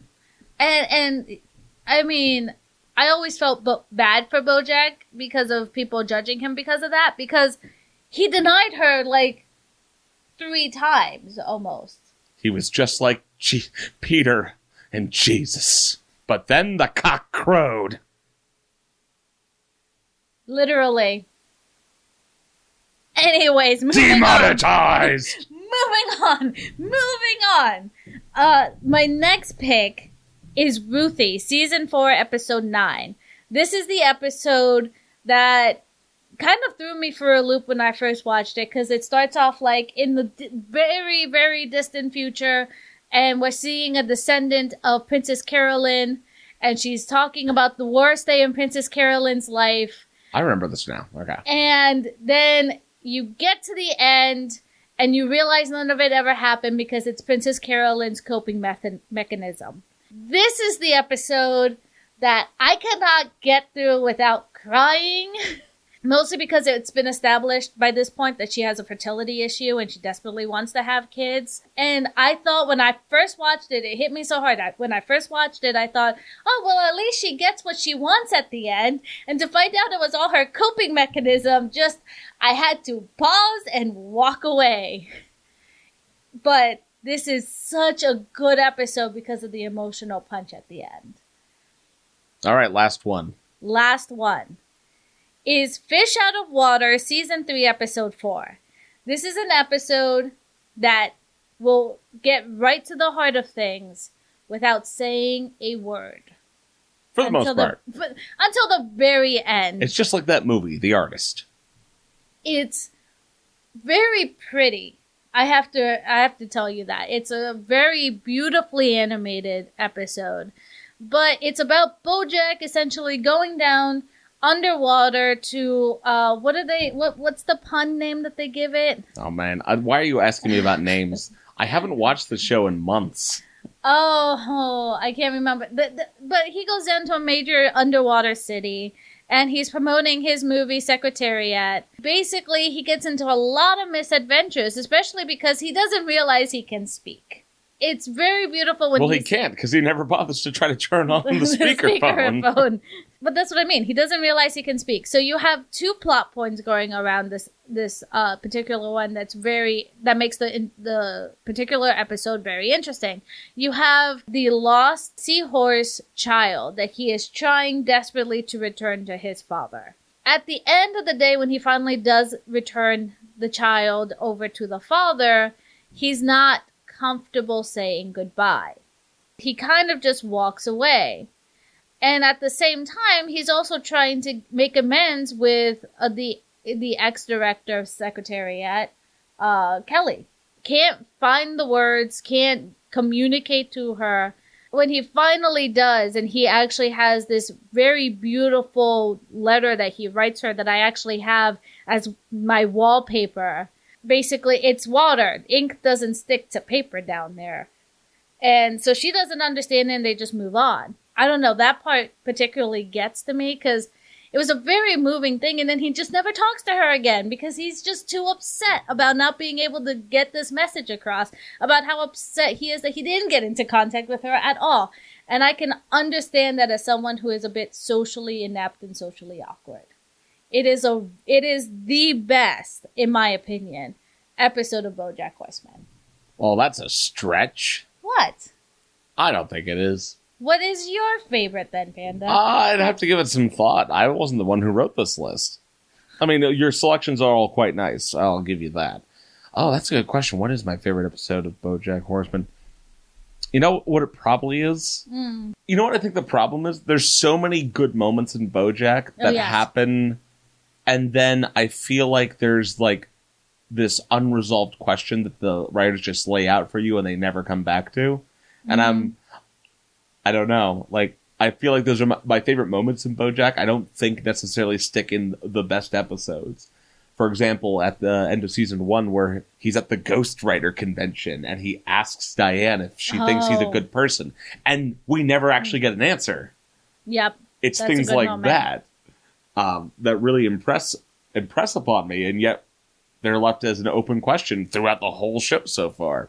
And and I mean, I always felt bo- bad for BoJack because of people judging him because of that because he denied her like three times almost. He was just like Je- Peter and Jesus. But then the cock crowed. Literally. Anyways, moving on. Demonetized. (laughs) moving on. Moving on. Uh, my next pick is Ruthie, season four, episode nine. This is the episode that kind of threw me for a loop when I first watched it because it starts off like in the d- very, very distant future, and we're seeing a descendant of Princess Carolyn, and she's talking about the worst day in Princess Carolyn's life. I remember this now. Okay. And then you get to the end and you realize none of it ever happened because it's Princess Carolyn's coping method- mechanism. This is the episode that I cannot get through without crying. (laughs) Mostly because it's been established by this point that she has a fertility issue and she desperately wants to have kids. And I thought when I first watched it, it hit me so hard. I, when I first watched it, I thought, oh, well, at least she gets what she wants at the end. And to find out it was all her coping mechanism, just, I had to pause and walk away. But this is such a good episode because of the emotional punch at the end. All right, last one. Last one is Fish Out of Water, Season 3, Episode 4. This is an episode that will get right to the heart of things without saying a word. For the most Until part. but- until the very end. It's just like that movie, The Artist. it's very pretty. I have to I have to tell you that. It's a very beautifully animated episode. But it's about Bojack essentially going down underwater to uh what are they what what's the pun name that they give it? Oh man, I, why are you asking me about names? I haven't watched the show in months. Oh, oh, I can't remember. But, but he goes down to a major underwater city and he's promoting his movie Secretariat. Basically, he gets into a lot of misadventures, especially because he doesn't realize he can speak. It's very beautiful when well, he can't because he never bothers to try to turn on (laughs) the speakerphone. speakerphone. But that's what I mean. He doesn't realize he can speak. So you have two plot points going around this this uh, particular one that's very that makes the the particular episode very interesting. You have the lost seahorse child that he is trying desperately to return to his father. At the end of the day, when he finally does return the child over to the father, he's not comfortable saying goodbye. He kind of just walks away. And at the same time, he's also trying to make amends with uh, the the ex director of Secretariat, uh, Kelly. Can't find the words, can't communicate to her. When he finally does, and he actually has this very beautiful letter that he writes her that I actually have as my wallpaper. Basically, it's water. Ink doesn't stick to paper down there. And so she doesn't understand and they just move on. I don't know. That part particularly gets to me because it was a very moving thing. And then he just never talks to her again because he's just too upset about not being able to get this message across about how upset he is that he didn't get into contact with her at all. And I can understand that as someone who is a bit socially inept and socially awkward. It is a, it is the best, in my opinion, episode of BoJack Horseman. Well, that's a stretch. What? I don't think it is. What is your favorite then, Panda? I'd have to give it some thought. I wasn't the one who wrote this list. I mean, your selections are all quite nice. I'll give you that. Oh, that's a good question. What is my favorite episode of BoJack Horseman? You know what it probably is. Mm. You know what I think the problem is? There's so many good moments in BoJack Oh, that yes. happen, and then I feel like there's like this unresolved question that the writers just lay out for you and they never come back to. And I'm, I don't know, like I feel like those are my, my favorite moments in BoJack. I don't think necessarily stick in the best episodes, For example, at the end of season one, where he's at the Ghostwriter convention and he asks Diane if she thinks he's a Oh. good person, and we never actually get an answer. Yep. It's That's things like moment. that um, that really impress impress upon me, and yet they're left as an open question throughout the whole show so far.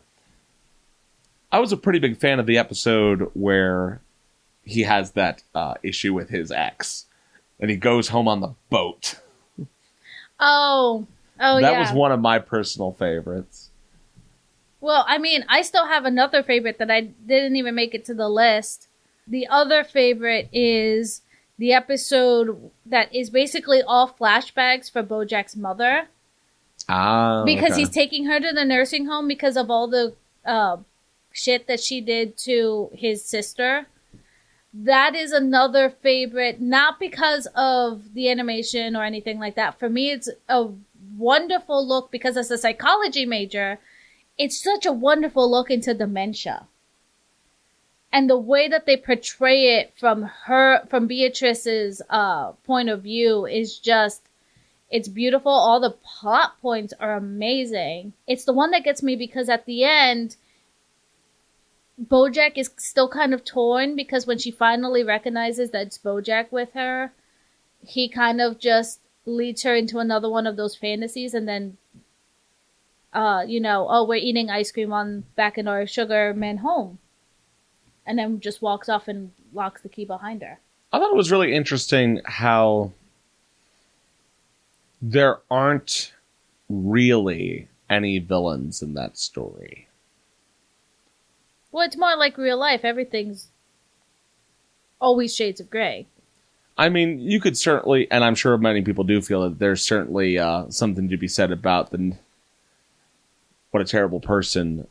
I was a pretty big fan of the episode where he has that uh, issue with his ex, and he goes home on the boat. Oh. Oh yeah. that yeah. was one of my personal favorites. Well, I mean, I still have another favorite that I didn't even make it to the list. The other favorite is the episode that is basically all flashbacks for Bojack's mother Ah, because okay. he's taking her to the nursing home because of all the uh, shit that she did to his sister. That is another favorite, not because of the animation or anything like that. For me, it's a wonderful look because as a psychology major, it's such a wonderful look into dementia. And the way that they portray it from her, from Beatrice's uh, point of view is just it's beautiful. All the plot points are amazing. It's the one that gets me because at the end, Bojack is still kind of torn because when she finally recognizes that it's Bojack with her, he kind of just leads her into another one of those fantasies and then uh, you know, oh, we're eating ice cream on back in our Sugarman home. And then just walks off and locks the key behind her. I thought it was really interesting how there aren't really any villains in that story. Well, it's more like real life. Everything's always shades of gray. I mean, you could certainly, and I'm sure many people do feel that there's certainly uh, something to be said about the what a terrible person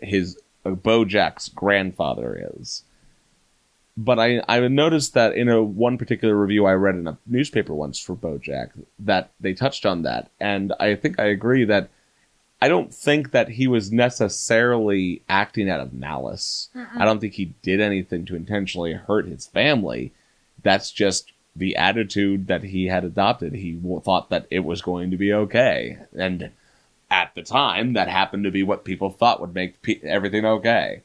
his uh, Bojack's grandfather is. But I I noticed that in a one particular review I read in a newspaper once for Bojack that they touched on that, and I think I agree that I don't think that he was necessarily acting out of malice. I don't think he did anything to intentionally hurt his family. That's just the attitude that he had adopted. He thought that it was going to be okay, and at the time, that happened to be what people thought would make pe- everything okay.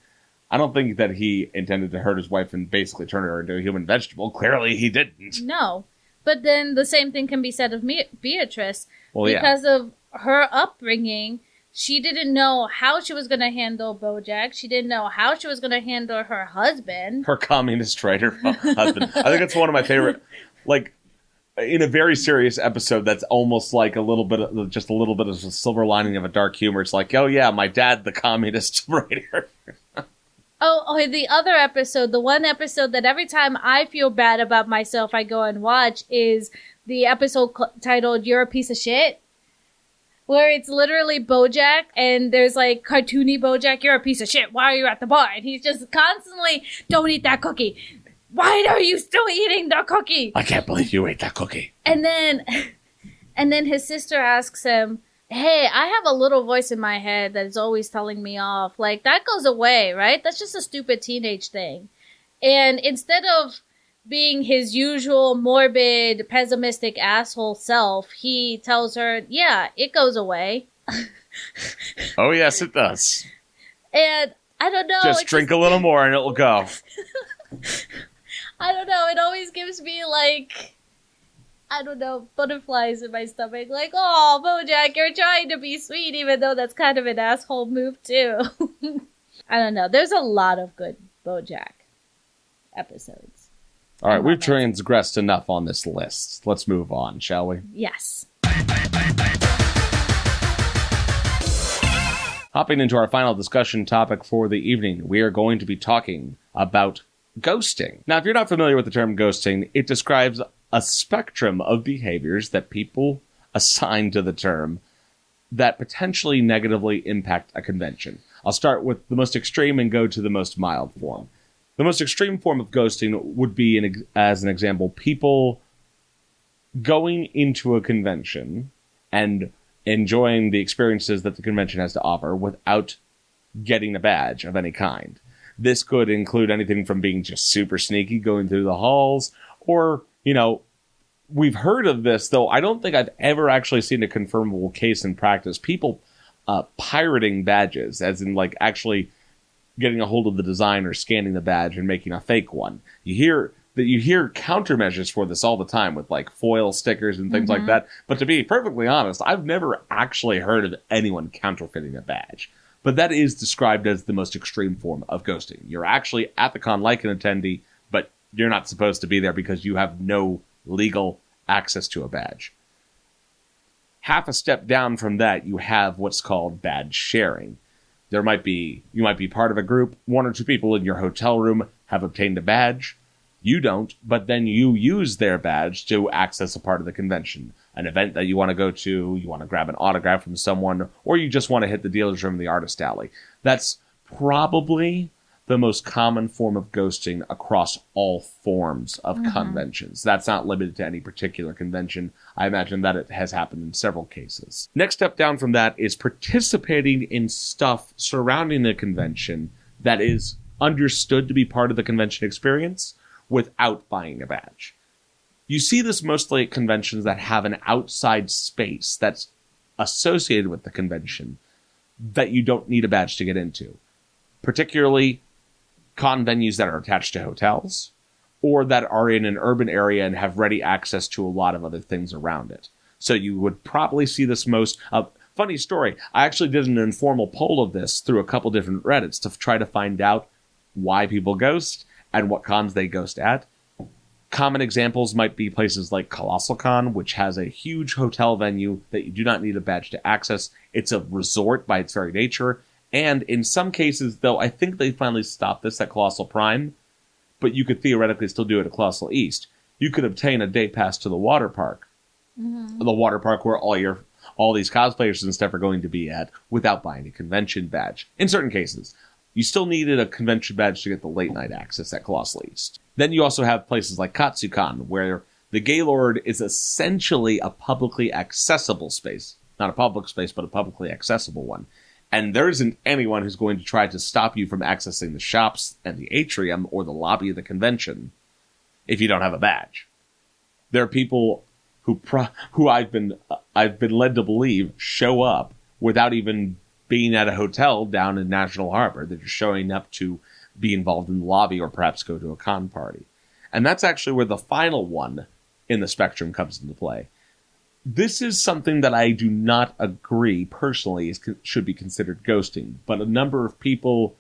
I don't think that he intended to hurt his wife and basically turn her into a human vegetable. Clearly, he didn't. No. But then the same thing can be said of Me- Beatrice. Well, yeah. because of her upbringing, she didn't know how she was going to handle Bojack. She didn't know how she was going to handle her husband. her communist traitor husband. I think that's one of my favorite. Like in a very serious episode, that's almost like a little bit of just a little bit of a silver lining of a dark humor. It's like, oh yeah, my dad, the communist (laughs) traitor. Oh, oh, the other episode, the one episode that every time I feel bad about myself, I go and watch is the episode cl- titled "You're a Piece of Shit," where it's literally BoJack and there's like cartoony BoJack. You're a piece of shit. Why are you at the bar? And he's just constantly, "Don't eat that cookie. Why are you still eating the cookie?" I can't believe you ate that cookie. And then, (laughs) and then his sister asks him, "Hey, I have a little voice in my head that is always telling me off. Like that goes away, right? That's just a stupid teenage thing." And instead of being his usual morbid, pessimistic asshole self, he tells her, "Yeah, it goes away." (laughs) Oh yes, it does. And I don't know. just drink a little more and it'll go. (laughs) I don't know. It always gives me like, I don't know, butterflies in my stomach. Like, oh, Bojack, you're trying to be sweet, even though that's kind of an asshole move too. (laughs) I don't know. There's a lot of good Bojack episodes. All right, we've transgressed enough on this list. Let's move on, shall we? Yes. Hopping into our final discussion topic for the evening, we are going to be talking about ghosting. Now, if you're not familiar with the term ghosting, it describes a spectrum of behaviors that people assign to the term that potentially negatively impact a convention. I'll start with the most extreme and go to the most mild form. The most extreme form of ghosting would be, an, as an example, people going into a convention and enjoying the experiences that the convention has to offer without getting a badge of any kind. This could include anything from being just super sneaky going through the halls or, you know, we've heard of this, though I don't think I've ever actually seen a confirmable case in practice. People uh, pirating badges, as in like actually getting a hold of the design or scanning the badge and making a fake one. You hear that you hear countermeasures for this all the time with like foil stickers and things like mm-hmm. that. But to be perfectly honest, I've never actually heard of anyone counterfeiting a badge. But that is described as the most extreme form of ghosting. You're actually at the con like an attendee, but you're not supposed to be there because you have no legal access to a badge. Half a step down from that, you have what's called badge sharing. There might be, you might be part of a group, one or two people in your hotel room have obtained a badge. You don't, but then you use their badge to access a part of the convention. An event that you want to go to, you want to grab an autograph from someone, or you just want to hit the dealer's room in the artist alley. That's probably the most common form of ghosting across all forms of mm-hmm. conventions. That's not limited to any particular convention. I imagine that it has happened in several cases. Next step down from that is participating in stuff surrounding the convention that is understood to be part of the convention experience without buying a badge. You see this mostly at conventions that have an outside space that's associated with the convention that you don't need a badge to get into. Particularly con venues that are attached to hotels or that are in an urban area and have ready access to a lot of other things around it. So you would probably see this most. Uh, funny story. I actually did an informal poll of this through a couple different Reddits to try to find out why people ghost and what cons they ghost at. Common examples might be places like Colossal Con, which has a huge hotel venue that you do not need a badge to access. It's a resort by its very nature. And in some cases, though, I think they finally stopped this at Colossal Prime, but you could theoretically still do it at Colossal East. You could obtain a day pass to the water park, mm-hmm. the water park where all your all these cosplayers and stuff are going to be at, without buying a convention badge. In certain cases, you still needed a convention badge to get the late night access at Colossal East. Then you also have places like Katsucon, where the Gaylord is essentially a publicly accessible space. Not a public space, but a publicly accessible one. And there isn't anyone who's going to try to stop you from accessing the shops and the atrium or the lobby of the convention if you don't have a badge. There are people who pro- who I've been I've been led to believe show up without even being at a hotel down in National Harbor. They're just showing up to be involved in the lobby or perhaps go to a con party. And that's actually where the final one in the spectrum comes into play. This is something that I do not agree personally is, should be considered ghosting, but a number of people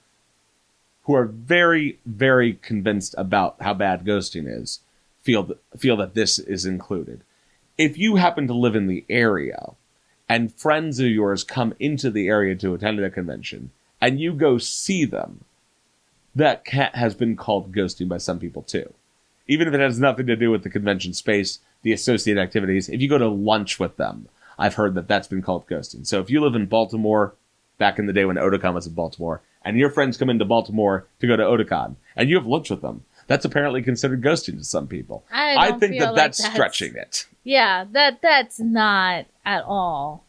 who are very, very convinced about how bad ghosting is feel that, feel that this is included. If you happen to live in the area and friends of yours come into the area to attend a convention and you go see them, that ca- has been called ghosting by some people too. Even if it has nothing to do with the convention space, the associated activities, if you go to lunch with them, I've heard that that's been called ghosting. So if you live in Baltimore, back in the day when Otakon was in Baltimore, and your friends come into Baltimore to go to Otakon, and you have lunch with them, that's apparently considered ghosting to some people. I don't think feel that like that's, that's- stretching it. Yeah, that that's not at all.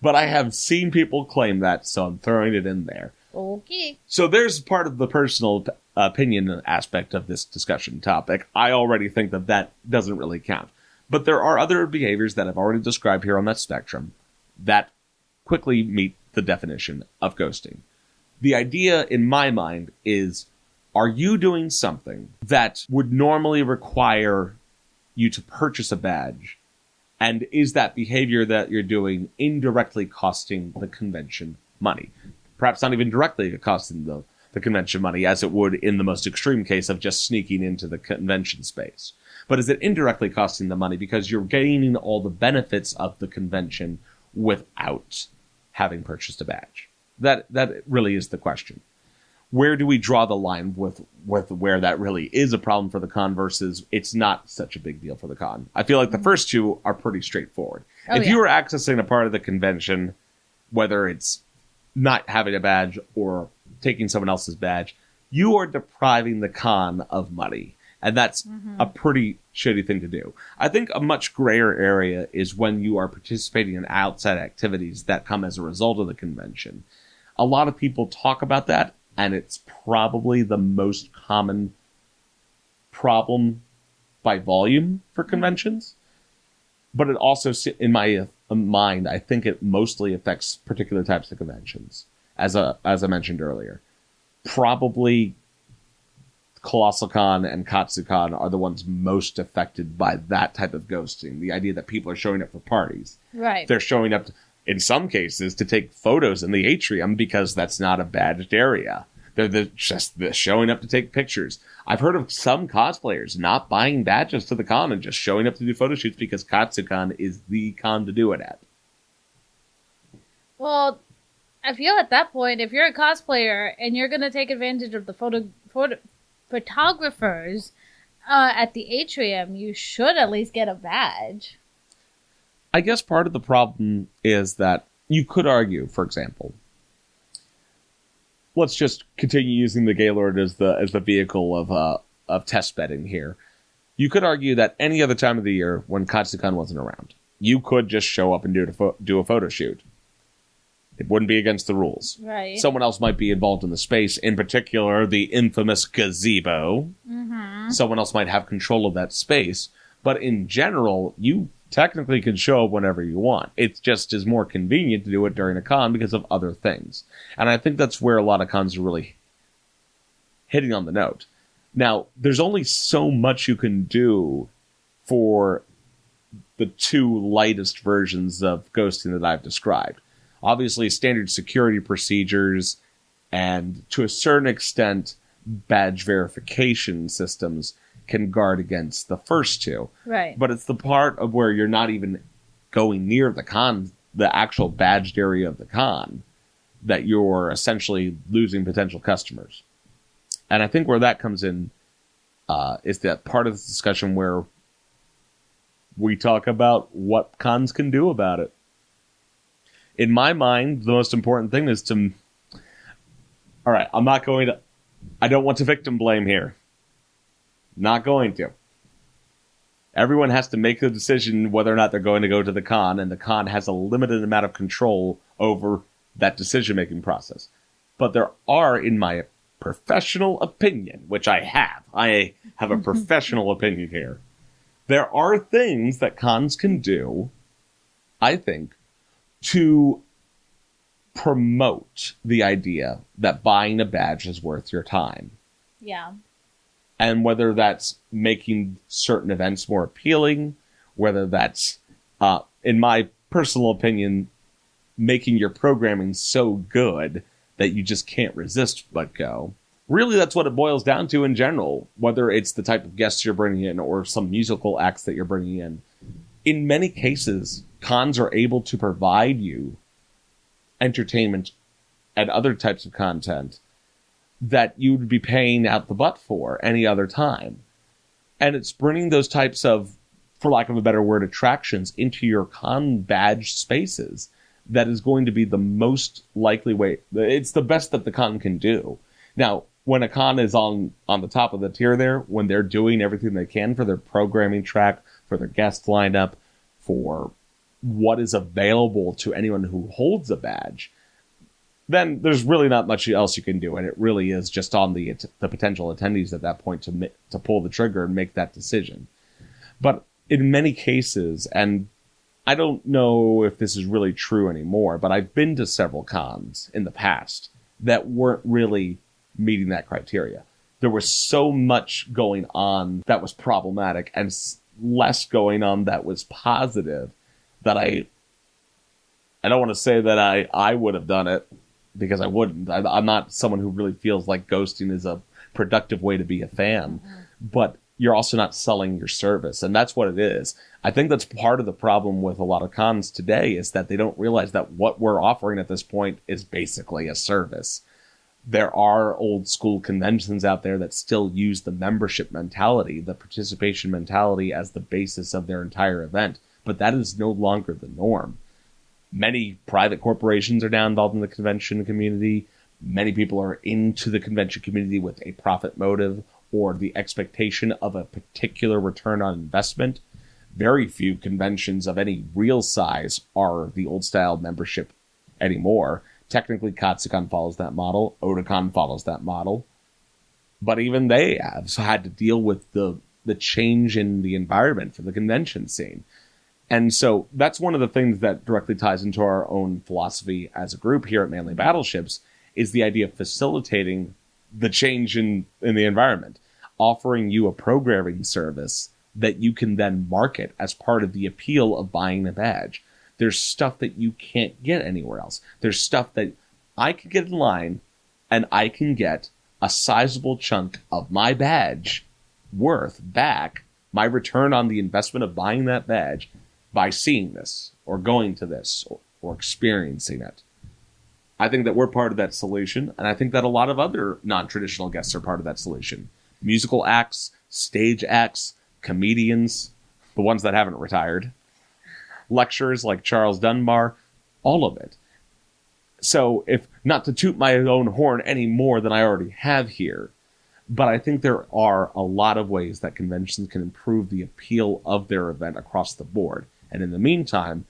But I have seen people claim that, so I'm throwing it in there. Okay. So there's part of the personal uh, opinion aspect of this discussion topic. I already think that that doesn't really count. But there are other behaviors that I've already described here on that spectrum that quickly meet the definition of ghosting. The idea in my mind is are you doing something that would normally require you to purchase a badge? And is that behavior that you're doing indirectly costing the convention money? Perhaps not even directly costing the, the convention money, as it would in the most extreme case of just sneaking into the convention space. But is it indirectly costing the money because you're gaining all the benefits of the convention without having purchased a badge? That that really is the question where do we draw the line with with where that really is a problem for the con versus it's not such a big deal for the con? I feel like the mm-hmm. first two are pretty straightforward. Oh, if yeah. you are accessing a part of the convention, whether it's not having a badge or taking someone else's badge, you are depriving the con of money. And that's mm-hmm. a pretty shitty thing to do. I think a much grayer area is when you are participating in outside activities that come as a result of the convention a lot of people talk about that, and it's probably the most common problem by volume for mm-hmm. conventions but it also, in my uh, mind, I think it mostly affects particular types of conventions, as a as I mentioned earlier. Probably Colossal Con and Katsucon are the ones most affected by that type of ghosting. The idea that people are showing up for parties. Right. They're showing up, in some cases, to take photos in the atrium because that's not a badged area. They're the, just the showing up to take pictures. I've heard of some cosplayers not buying badges to the con and just showing up to do photo shoots because Katsucon is the con to do it at. Well, I feel at that point, if you're a cosplayer and you're going to take advantage of the photo, photo photographers uh, at the atrium, you should at least get a badge. I guess part of the problem is that you could argue, for example, let's just continue using the Gaylord as the as the vehicle of uh, of test bedding here. You could argue that any other time of the year when Katsucon wasn't around, you could just show up and do a pho- do a photo shoot. It wouldn't be against the rules. Right. Someone else might be involved in the space, in particular the infamous gazebo. hmm Someone else might have control of that space, but in general, you technically can show up whenever you want. It just is more convenient to do it during a con because of other things. And I think that's where a lot of cons are really hitting on the note. Now, there's only so much you can do for the two lightest versions of ghosting that I've described. Obviously, standard security procedures and to a certain extent, badge verification systems can guard against the first two Right. but it's the part of where you're not even going near the con, the actual badged area of the con, that you're essentially losing potential customers. And I think where that comes in uh, is that part of this discussion where we talk about what cons can do about it. In my mind, the most important thing is to. All right, I'm not going to. I don't want to victim blame here. Not going to everyone has to make the decision whether or not they're going to go to the con, and the con has a limited amount of control over that decision making process. But there are, in my professional opinion, which I have, I have a (laughs) professional opinion here, there are things that cons can do, I think, to promote the idea that buying a badge is worth your time Yeah. and whether that's making certain events more appealing, whether that's, uh, in my personal opinion, making your programming so good that you just can't resist but go. Really, that's what it boils down to in general, whether it's the type of guests you're bringing in or some musical acts that you're bringing in. In many cases, cons are able to provide you entertainment and other types of content that you would be paying out the butt for any other time. And it's bringing those types of, for lack of a better word, attractions into your con badge spaces that is going to be the most likely way. It's the best that the con can do. Now, when a con is on, on the top of the tier there, when they're doing everything they can for their programming track, for their guest lineup, for what is available to anyone who holds a badge, then there's really not much else you can do, and it really is just on the the potential attendees at that point to to pull the trigger and make that decision. But in many cases, and I don't know if this is really true anymore, but I've been to several cons in the past that weren't really meeting that criteria. There was so much going on that was problematic, and less going on that was positive that I I don't want to say that I I would have done it because I wouldn't. I, I'm not someone who really feels like ghosting is a productive way to be a fan, mm-hmm. but you're also not selling your service, and that's what it is. I think that's part of the problem with a lot of cons today is that they don't realize that what we're offering at this point is basically a service. There are old school conventions out there that still use the membership mentality, the participation mentality as the basis of their entire event, but that is no longer the norm many private corporations are now involved in the convention community. Many people are into the convention community with a profit motive or the expectation of a particular return on investment. Very few conventions of any real size are the old style membership anymore. Technically, Katsucon follows that model. Otakon follows that model. But even they have had to deal with the, the change in the environment for the convention scene And so that's one of the things that directly ties into our own philosophy as a group here at Manly Battleships is the idea of facilitating the change in, in the environment, offering you a programming service that you can then market as part of the appeal of buying the badge. There's stuff that you can't get anywhere else. There's stuff that I could get in line and I can get a sizable chunk of my badge worth back, my return on the investment of buying that badge by seeing this or going to this or, or experiencing it. I think that we're part of that solution, and I think that a lot of other non traditional guests are part of that solution. Musical acts, stage acts, comedians, the ones that haven't retired, lecturers like Charles Dunbar, all of it. So, if not to toot my own horn any more than I already have here, but I think there are a lot of ways that conventions can improve the appeal of their event across the board. And in the meantime,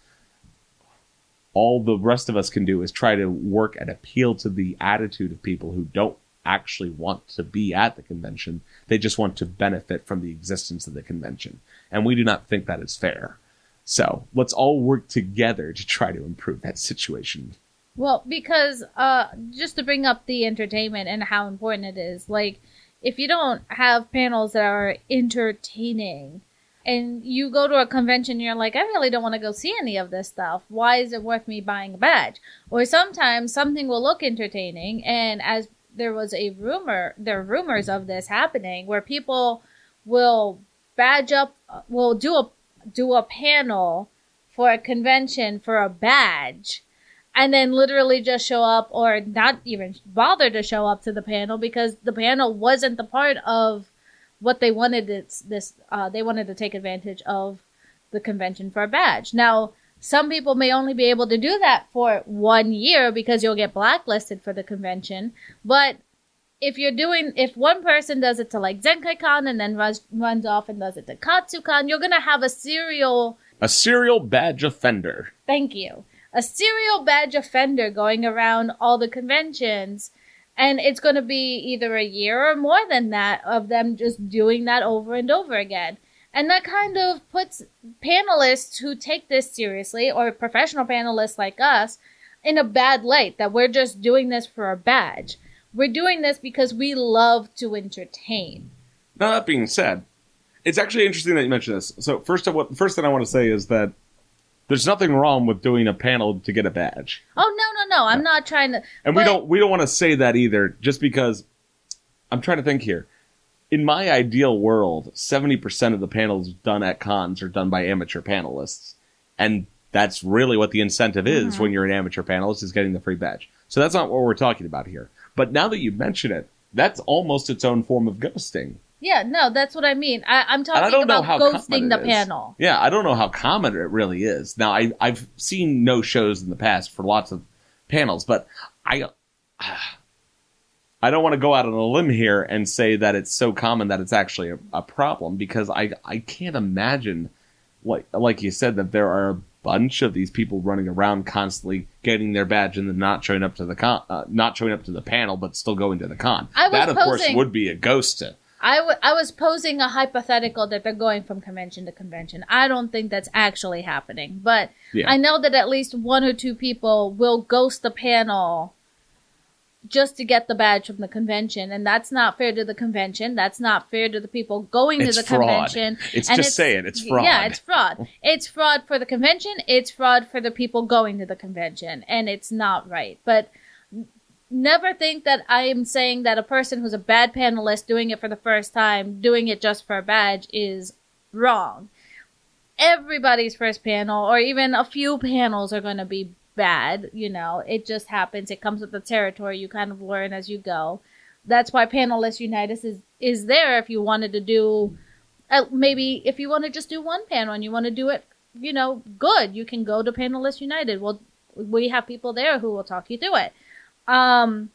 all the rest of us can do is try to work and appeal to the attitude of people who don't actually want to be at the convention. They just want to benefit from the existence of the convention. And we do not think that is fair. So let's all work together to try to improve that situation. Well, because uh, just to bring up the entertainment and how important it is, like if you don't have panels that are entertaining, and you go to a convention you're like, I really don't want to go see any of this stuff. Why is it worth me buying a badge? Or sometimes something will look entertaining, and as there was a rumor, there are rumors of this happening where people will badge up, will do a do a panel for a convention for a badge, and then literally just show up or not even bother to show up to the panel because the panel wasn't the part of what they wanted this, this uh, they wanted to take advantage of the convention for a badge. Now, some people may only be able to do that for one year because you'll get blacklisted for the convention. But if you're doing, if one person does it to like Zenkaikon and then runs, runs off and does it to KatsuCon, you're gonna have a serial, A serial badge offender. thank you, a serial badge offender going around all the conventions. And it's going to be either a year or more than that of them just doing that over and over again. And that kind of puts panelists who take this seriously, or professional panelists like us, in a bad light that we're just doing this for a badge. We're doing this because we love to entertain. Now that being said, it's actually interesting that you mentioned this. So first of what first thing I want to say is that there's nothing wrong with doing a panel to get a badge. Oh no, no, no! I'm not trying to. And we don't we don't want to say that either, just because I'm trying to think here. In my ideal world, seventy percent of the panels done at cons are done by amateur panelists, and that's really what the incentive is mm-hmm. when you're an amateur panelist is getting the free badge. So that's not what we're talking about here. But now that you mention it, that's almost its own form of ghosting. Yeah, no, that's what I mean. I, I'm talking I about ghosting the panel. Yeah, I don't know how common it really is. Now, I, I've seen no shows in the past for lots of panels, but I, I don't want to go out on a limb here and say that it's so common that it's actually a, a problem because I, I can't imagine, like, like you said, that there are bunch of these people running around constantly getting their badge and then not showing up to the con, uh, not showing up to the panel, but still going to the con. I that, of course, would be a ghost. I, w- I was posing a hypothetical that they're going from convention to convention. I don't think that's actually happening, but Yeah. I know that at least one or two people will ghost the panel just to get the badge from the convention, and that's not fair to the convention. That's not fair to the people going It's to the fraud. convention. It's and just saying, it's fraud. Yeah, it's fraud. It's fraud for the convention. It's fraud for the people going to the convention, and it's not right. But never think that I am saying that a person who's a bad panelist doing it for the first time, doing it just for a badge, is wrong. Everybody's first panel, or even a few panels, are going to be bad. You know, it just happens. It comes with the territory. You kind of learn as you go. That's why Panelists United is is there. If you wanted to do, uh, maybe if you want to just do one panel and you want to do it, you know, good. You can go to Panelists United. Well, we have people there who will talk you through it. Um,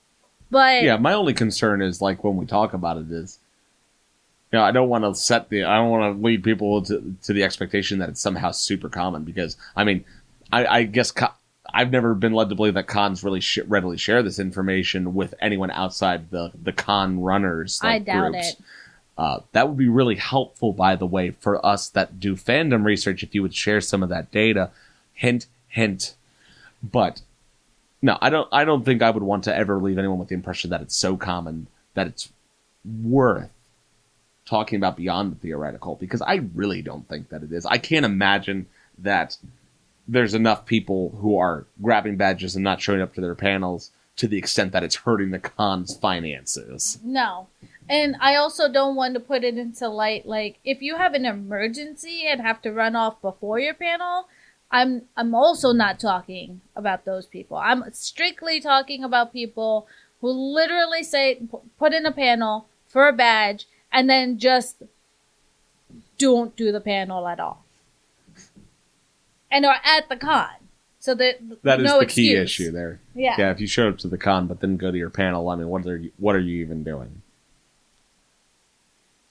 but yeah, my only concern is like when we talk about it is, you know, I don't want to set the, I don't want to lead people to, to the expectation that it's somehow super common because I mean, I, I guess co- I've never been led to believe that cons really sh- readily share this information with anyone outside the the con runners. I doubt groups. it. Uh, that would be really helpful, by the way, for us that do fandom research. If you would share some of that data, hint, hint. But no, I don't. I don't think I would want to ever leave anyone with the impression that it's so common that it's worth talking about beyond the theoretical because I really don't think that it is. I can't imagine that there's enough people who are grabbing badges and not showing up to their panels to the extent that it's hurting the con's finances. No. And I also don't want to put it into light like if you have an emergency and have to run off before your panel, I'm I'm also not talking about those people. I'm strictly talking about people who literally say put in a panel for a badge and then just don't do the panel at all. And are at the con. So that That is no the key excuse. issue there. Yeah. Yeah, if you show up to the con but then go to your panel, I mean, what are you, what are you even doing?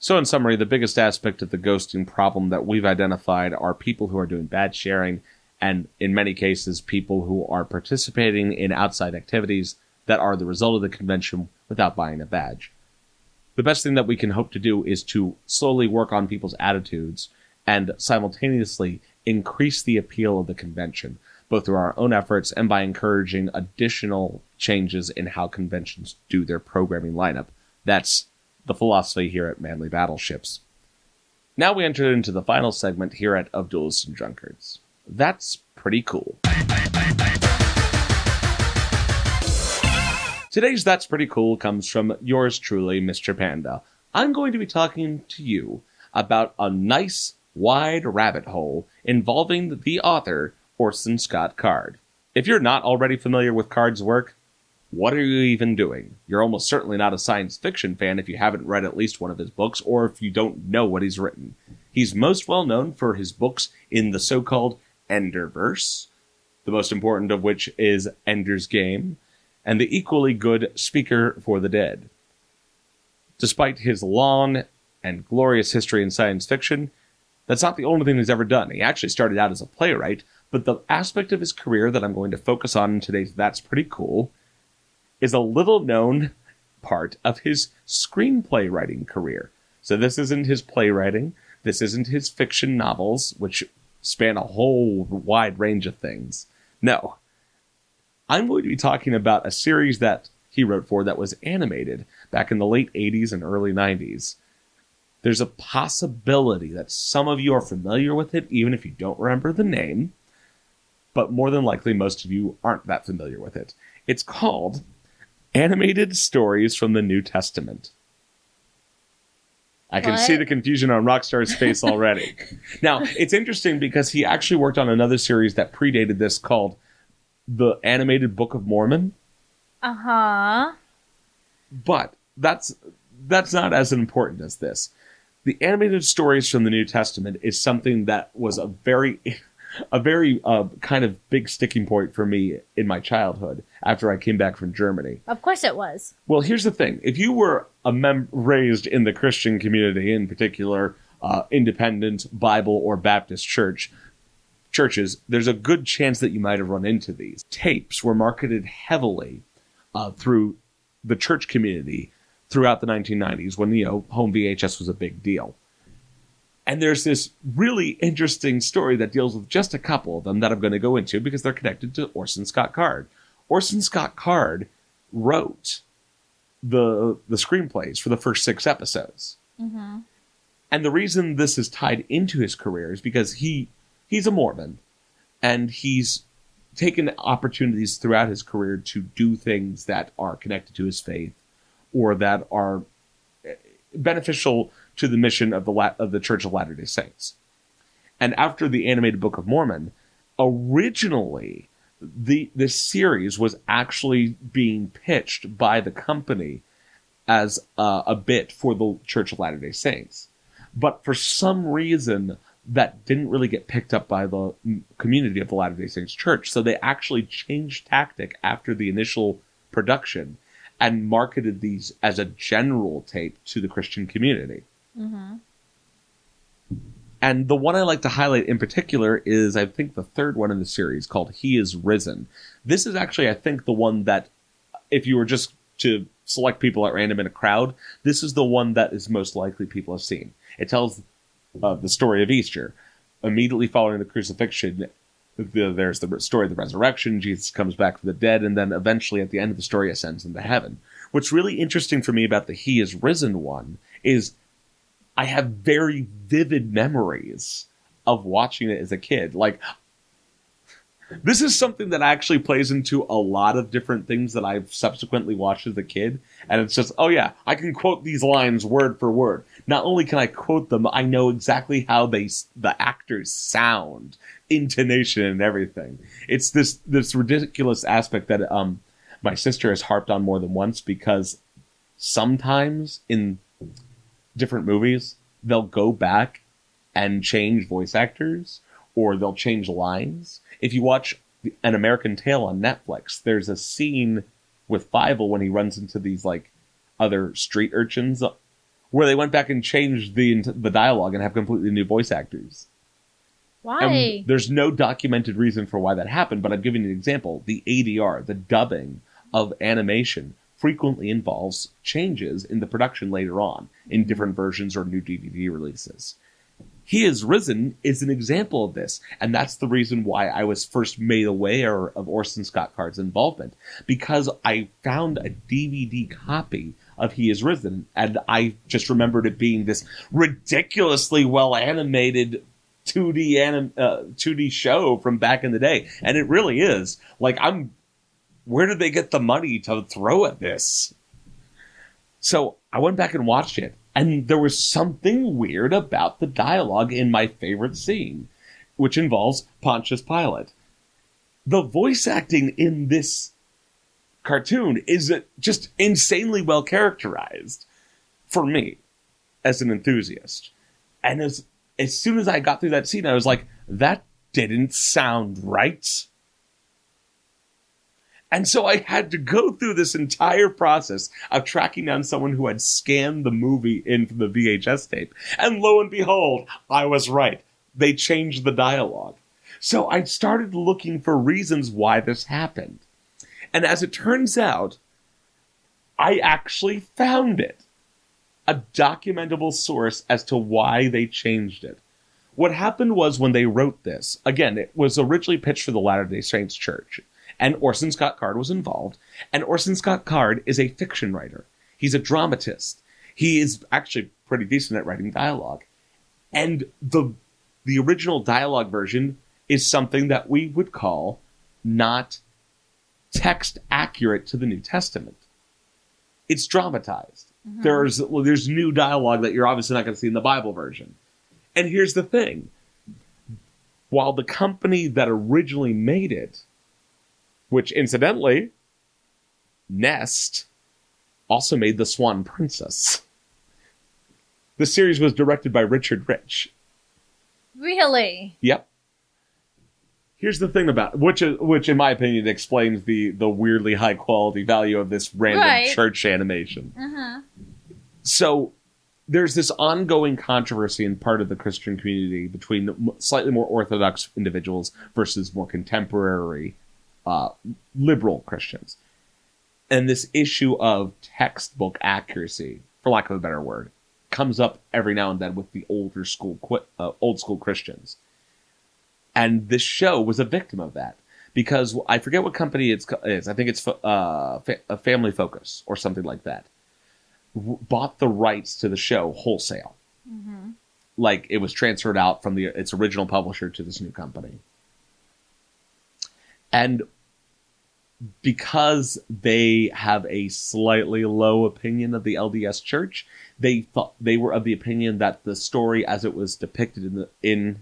So, in summary, the biggest aspect of the ghosting problem that we've identified are people who are doing bad sharing, and in many cases, people who are participating in outside activities that are the result of the convention without buying a badge. The best thing that we can hope to do is to slowly work on people's attitudes and simultaneously increase the appeal of the convention, both through our own efforts and by encouraging additional changes in how conventions do their programming lineup. That's the philosophy here at Manly Battleships. Now we enter into the final segment here at Of Duelists and Drunkards. That's pretty cool. Today's That's Pretty Cool comes from yours truly, Mr. Panda. I'm going to be talking to you about a nice, wide rabbit hole involving the author, Orson Scott Card. If you're not already familiar with Card's work, what are you even doing? You're almost certainly not a science fiction fan if you haven't read at least one of his books or if you don't know what he's written. He's most well known for his books in the so called Enderverse, the most important of which is Ender's Game, and the equally good Speaker for the Dead. Despite his long and glorious history in science fiction, that's not the only thing he's ever done. He actually started out as a playwright, but the aspect of his career that I'm going to focus on in today's That's Pretty Cool is a little known part of his screenplay writing career. So this isn't his playwriting, this isn't his fiction novels, which span a whole wide range of things. No. I'm going to be talking about a series that he wrote for that was animated back in the late 80s and early 90s. There's a possibility that some of you are familiar with it, even if you don't remember the name, but more than likely most of you aren't that familiar with it. It's called Animated Stories from the New Testament. I can What? see the confusion on Rockstar's face already. (laughs) now, it's interesting because he actually worked on another series that predated this called The Animated Book of Mormon, Uh huh. but that's that's not as important as this. The animated stories from the New Testament is something that was a very (laughs) a very uh, kind of big sticking point for me in my childhood after I came back from Germany. Of course it was. Well, here's the thing: if you were a mem- raised in the Christian community, in particular, uh, independent Bible or Baptist church churches, there's a good chance that you might have run into these. Tapes were marketed heavily uh, through the church community throughout the 1990s when you know home VHS was a big deal. And there's this really interesting story that deals with just a couple of them that I'm going to go into because they're connected to Orson Scott Card. Orson Scott Card wrote the the screenplays for the first six episodes. Mm-hmm. And the reason this is tied into his career is because he he's a Mormon and he's taken opportunities throughout his career to do things that are connected to his faith or that are beneficial to the mission of the La- of the Church of Latter-day Saints. And after the animated Book of Mormon, originally the this series was actually being pitched by the company as uh, a bit for the Church of Latter-day Saints. But for some reason, that didn't really get picked up by the mm, community of the Latter day Saints Church. So they actually changed tactic after the initial production and marketed these as a general tape to the Christian community. Mm-hmm. And the one I like to highlight in particular is, I think, the third one in the series called He is Risen. This is actually, I think, the one that, if you were just to select people at random in a crowd, this is the one that is most likely people have seen. It tells uh, the story of Easter. Immediately following the crucifixion, there's the story of the resurrection. Jesus comes back from the dead, and then eventually at the end of the story ascends into heaven. What's really interesting for me about the He is Risen one is I have very vivid memories of watching it as a kid. Like, this is something that actually plays into a lot of different things that I've subsequently watched as a kid. And it's just, oh yeah, I can quote these lines word for word. Not only can I quote them, I know exactly how they, the actors sound, intonation and everything. It's this, this ridiculous aspect that, um, my sister has harped on more than once because sometimes in different movies, they'll go back and change voice actors or they'll change lines if you watch An American Tail on Netflix, there's a scene with Fievel when he runs into these like other street urchins where they went back and changed the the dialogue and have completely new voice actors. Why? And there's no documented reason for why that happened, but I'm giving you an example. The ADR, the dubbing of animation, frequently involves changes in the production later on in mm-hmm. different versions or new DVD releases. He is Risen is an example of this. And that's the reason why I was first made aware of Orson Scott Card's involvement. Because I found a DVD copy of He is Risen, and I just remembered it being this ridiculously well animated 2D anim, uh, 2D show from back in the day. And it really is. Like, I'm, where did they get the money to throw at this? So I went back and watched it, and there was something weird about the dialogue in my favorite scene, which involves Pontius Pilate. The voice acting in this cartoon is just insanely well characterized for me as an enthusiast. And as as soon as I got through that scene, I was like, that didn't sound right. And so I had to go through this entire process of tracking down someone who had scanned the movie in from the VHS tape. And lo and behold, I was right. They changed the dialogue. So I started looking for reasons why this happened. And as it turns out, I actually found it. A documentable source as to why they changed it. What happened was when they wrote this, again, it was originally pitched for the Latter day Saints Church and Orson Scott Card was involved. And Orson Scott Card is a fiction writer. He's a dramatist. He is actually pretty decent at writing dialogue. And the the original dialogue version is something that we would call not text accurate to the New Testament. It's dramatized. Mm-hmm. There's well, there's new dialogue that you're obviously not going to see in the Bible version. And here's the thing. While the company that originally made it which incidentally, Nest also made The Swan Princess. The series was directed by Richard Rich. Really? Yep. Here's the thing about which, which in my opinion explains the the weirdly high quality value of this random right. church animation. Uh-huh. So there's this ongoing controversy in part of the Christian community between slightly more orthodox individuals versus more contemporary uh, liberal Christians. And this issue of textbook accuracy, for lack of a better word, comes up every now and then with the older school, uh, old school Christians. And this show was a victim of that because I forget what company it's is. I think it's uh, a Family Focus or something like that. bought the rights to the show wholesale. Mm-hmm. Like it was transferred out from the its original publisher to this new company. And because they have a slightly low opinion of the LDS Church, they thought they were of the opinion that the story as it was depicted in the in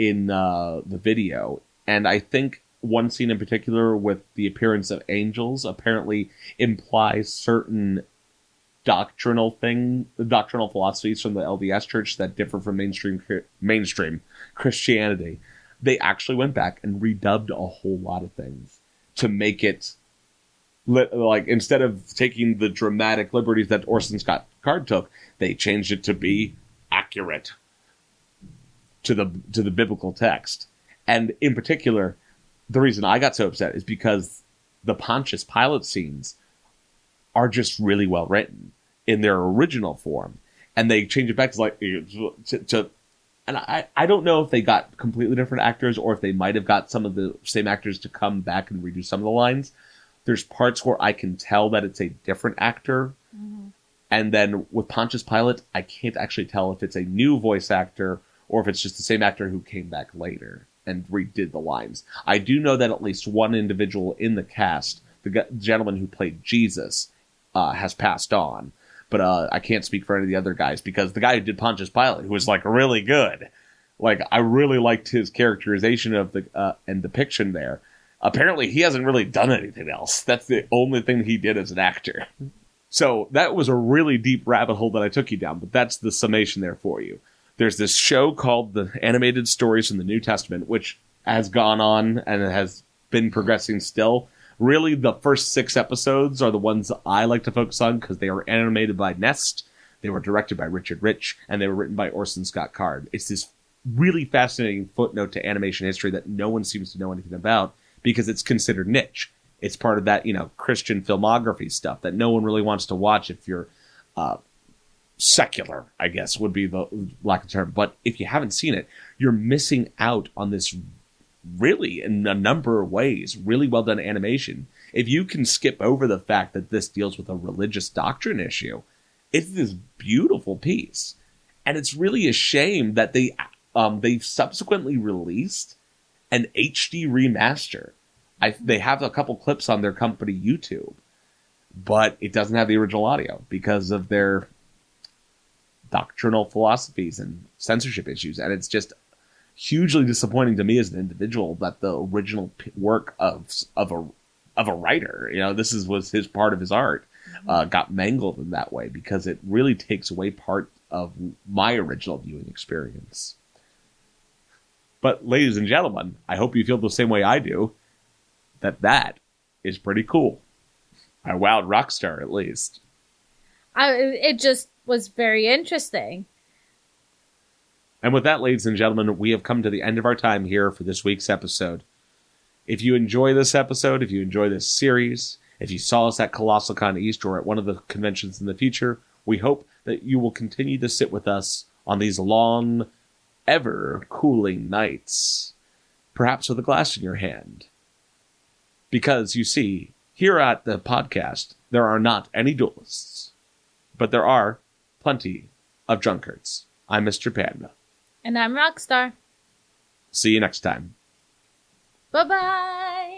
in uh, the video, and I think one scene in particular with the appearance of angels apparently implies certain doctrinal thing, doctrinal philosophies from the LDS Church that differ from mainstream mainstream Christianity. They actually went back and redubbed a whole lot of things to make it like instead of taking the dramatic liberties that Orson Scott Card took, they changed it to be accurate to the to the biblical text. And in particular, the reason I got so upset is because the Pontius Pilate scenes are just really well written in their original form, and they change it back to like to, to and I, I don't know if they got completely different actors or if they might have got some of the same actors to come back and redo some of the lines. There's parts where I can tell that it's a different actor. Mm-hmm. And then with Pontius Pilate, I can't actually tell if it's a new voice actor or if it's just the same actor who came back later and redid the lines. I do know that at least one individual in the cast, the gentleman who played Jesus, uh, has passed on. But uh, I can't speak for any of the other guys because the guy who did Pontius Pilate, who was like really good, like I really liked his characterization of the uh, and depiction there. Apparently, he hasn't really done anything else. That's the only thing he did as an actor. So that was a really deep rabbit hole that I took you down, but that's the summation there for you. There's this show called the Animated Stories from the New Testament, which has gone on and has been progressing still really the first six episodes are the ones I like to focus on because they were animated by Nest, they were directed by Richard Rich, and they were written by Orson Scott Card. It's this really fascinating footnote to animation history that no one seems to know anything about because it's considered niche. It's part of that, you know, Christian filmography stuff that no one really wants to watch if you're uh, secular, I guess would be the lack of term. But if you haven't seen it, you're missing out on this really in a number of ways really well done animation. If you can skip over the fact that this deals with a religious doctrine issue it's this beautiful piece. And it's really a shame that they um they've subsequently released an hd remaster. I, they have a couple clips on their company youtube but it doesn't have the original audio because of their doctrinal philosophies and censorship issues and it's just hugely disappointing to me as an individual that the original work of of a of a writer, you know, this is was his part of his art, uh, got mangled in that way because it really takes away part of my original viewing experience. But, ladies and gentlemen, I hope you feel the same way I do. That that is pretty cool. I wowed Rockstar at least. I, it just was very interesting. And with that, ladies and gentlemen, we have come to the end of our time here for this week's episode. If you enjoy this episode, if you enjoy this series, if you saw us at Colossalcon East or at one of the conventions in the future, we hope that you will continue to sit with us on these long, ever cooling nights, perhaps with a glass in your hand. Because, you see, here at the podcast, there are not any duelists, but there are plenty of drunkards. I'm Mr. Panda. And I'm Rockstar. See you next time. Bye bye.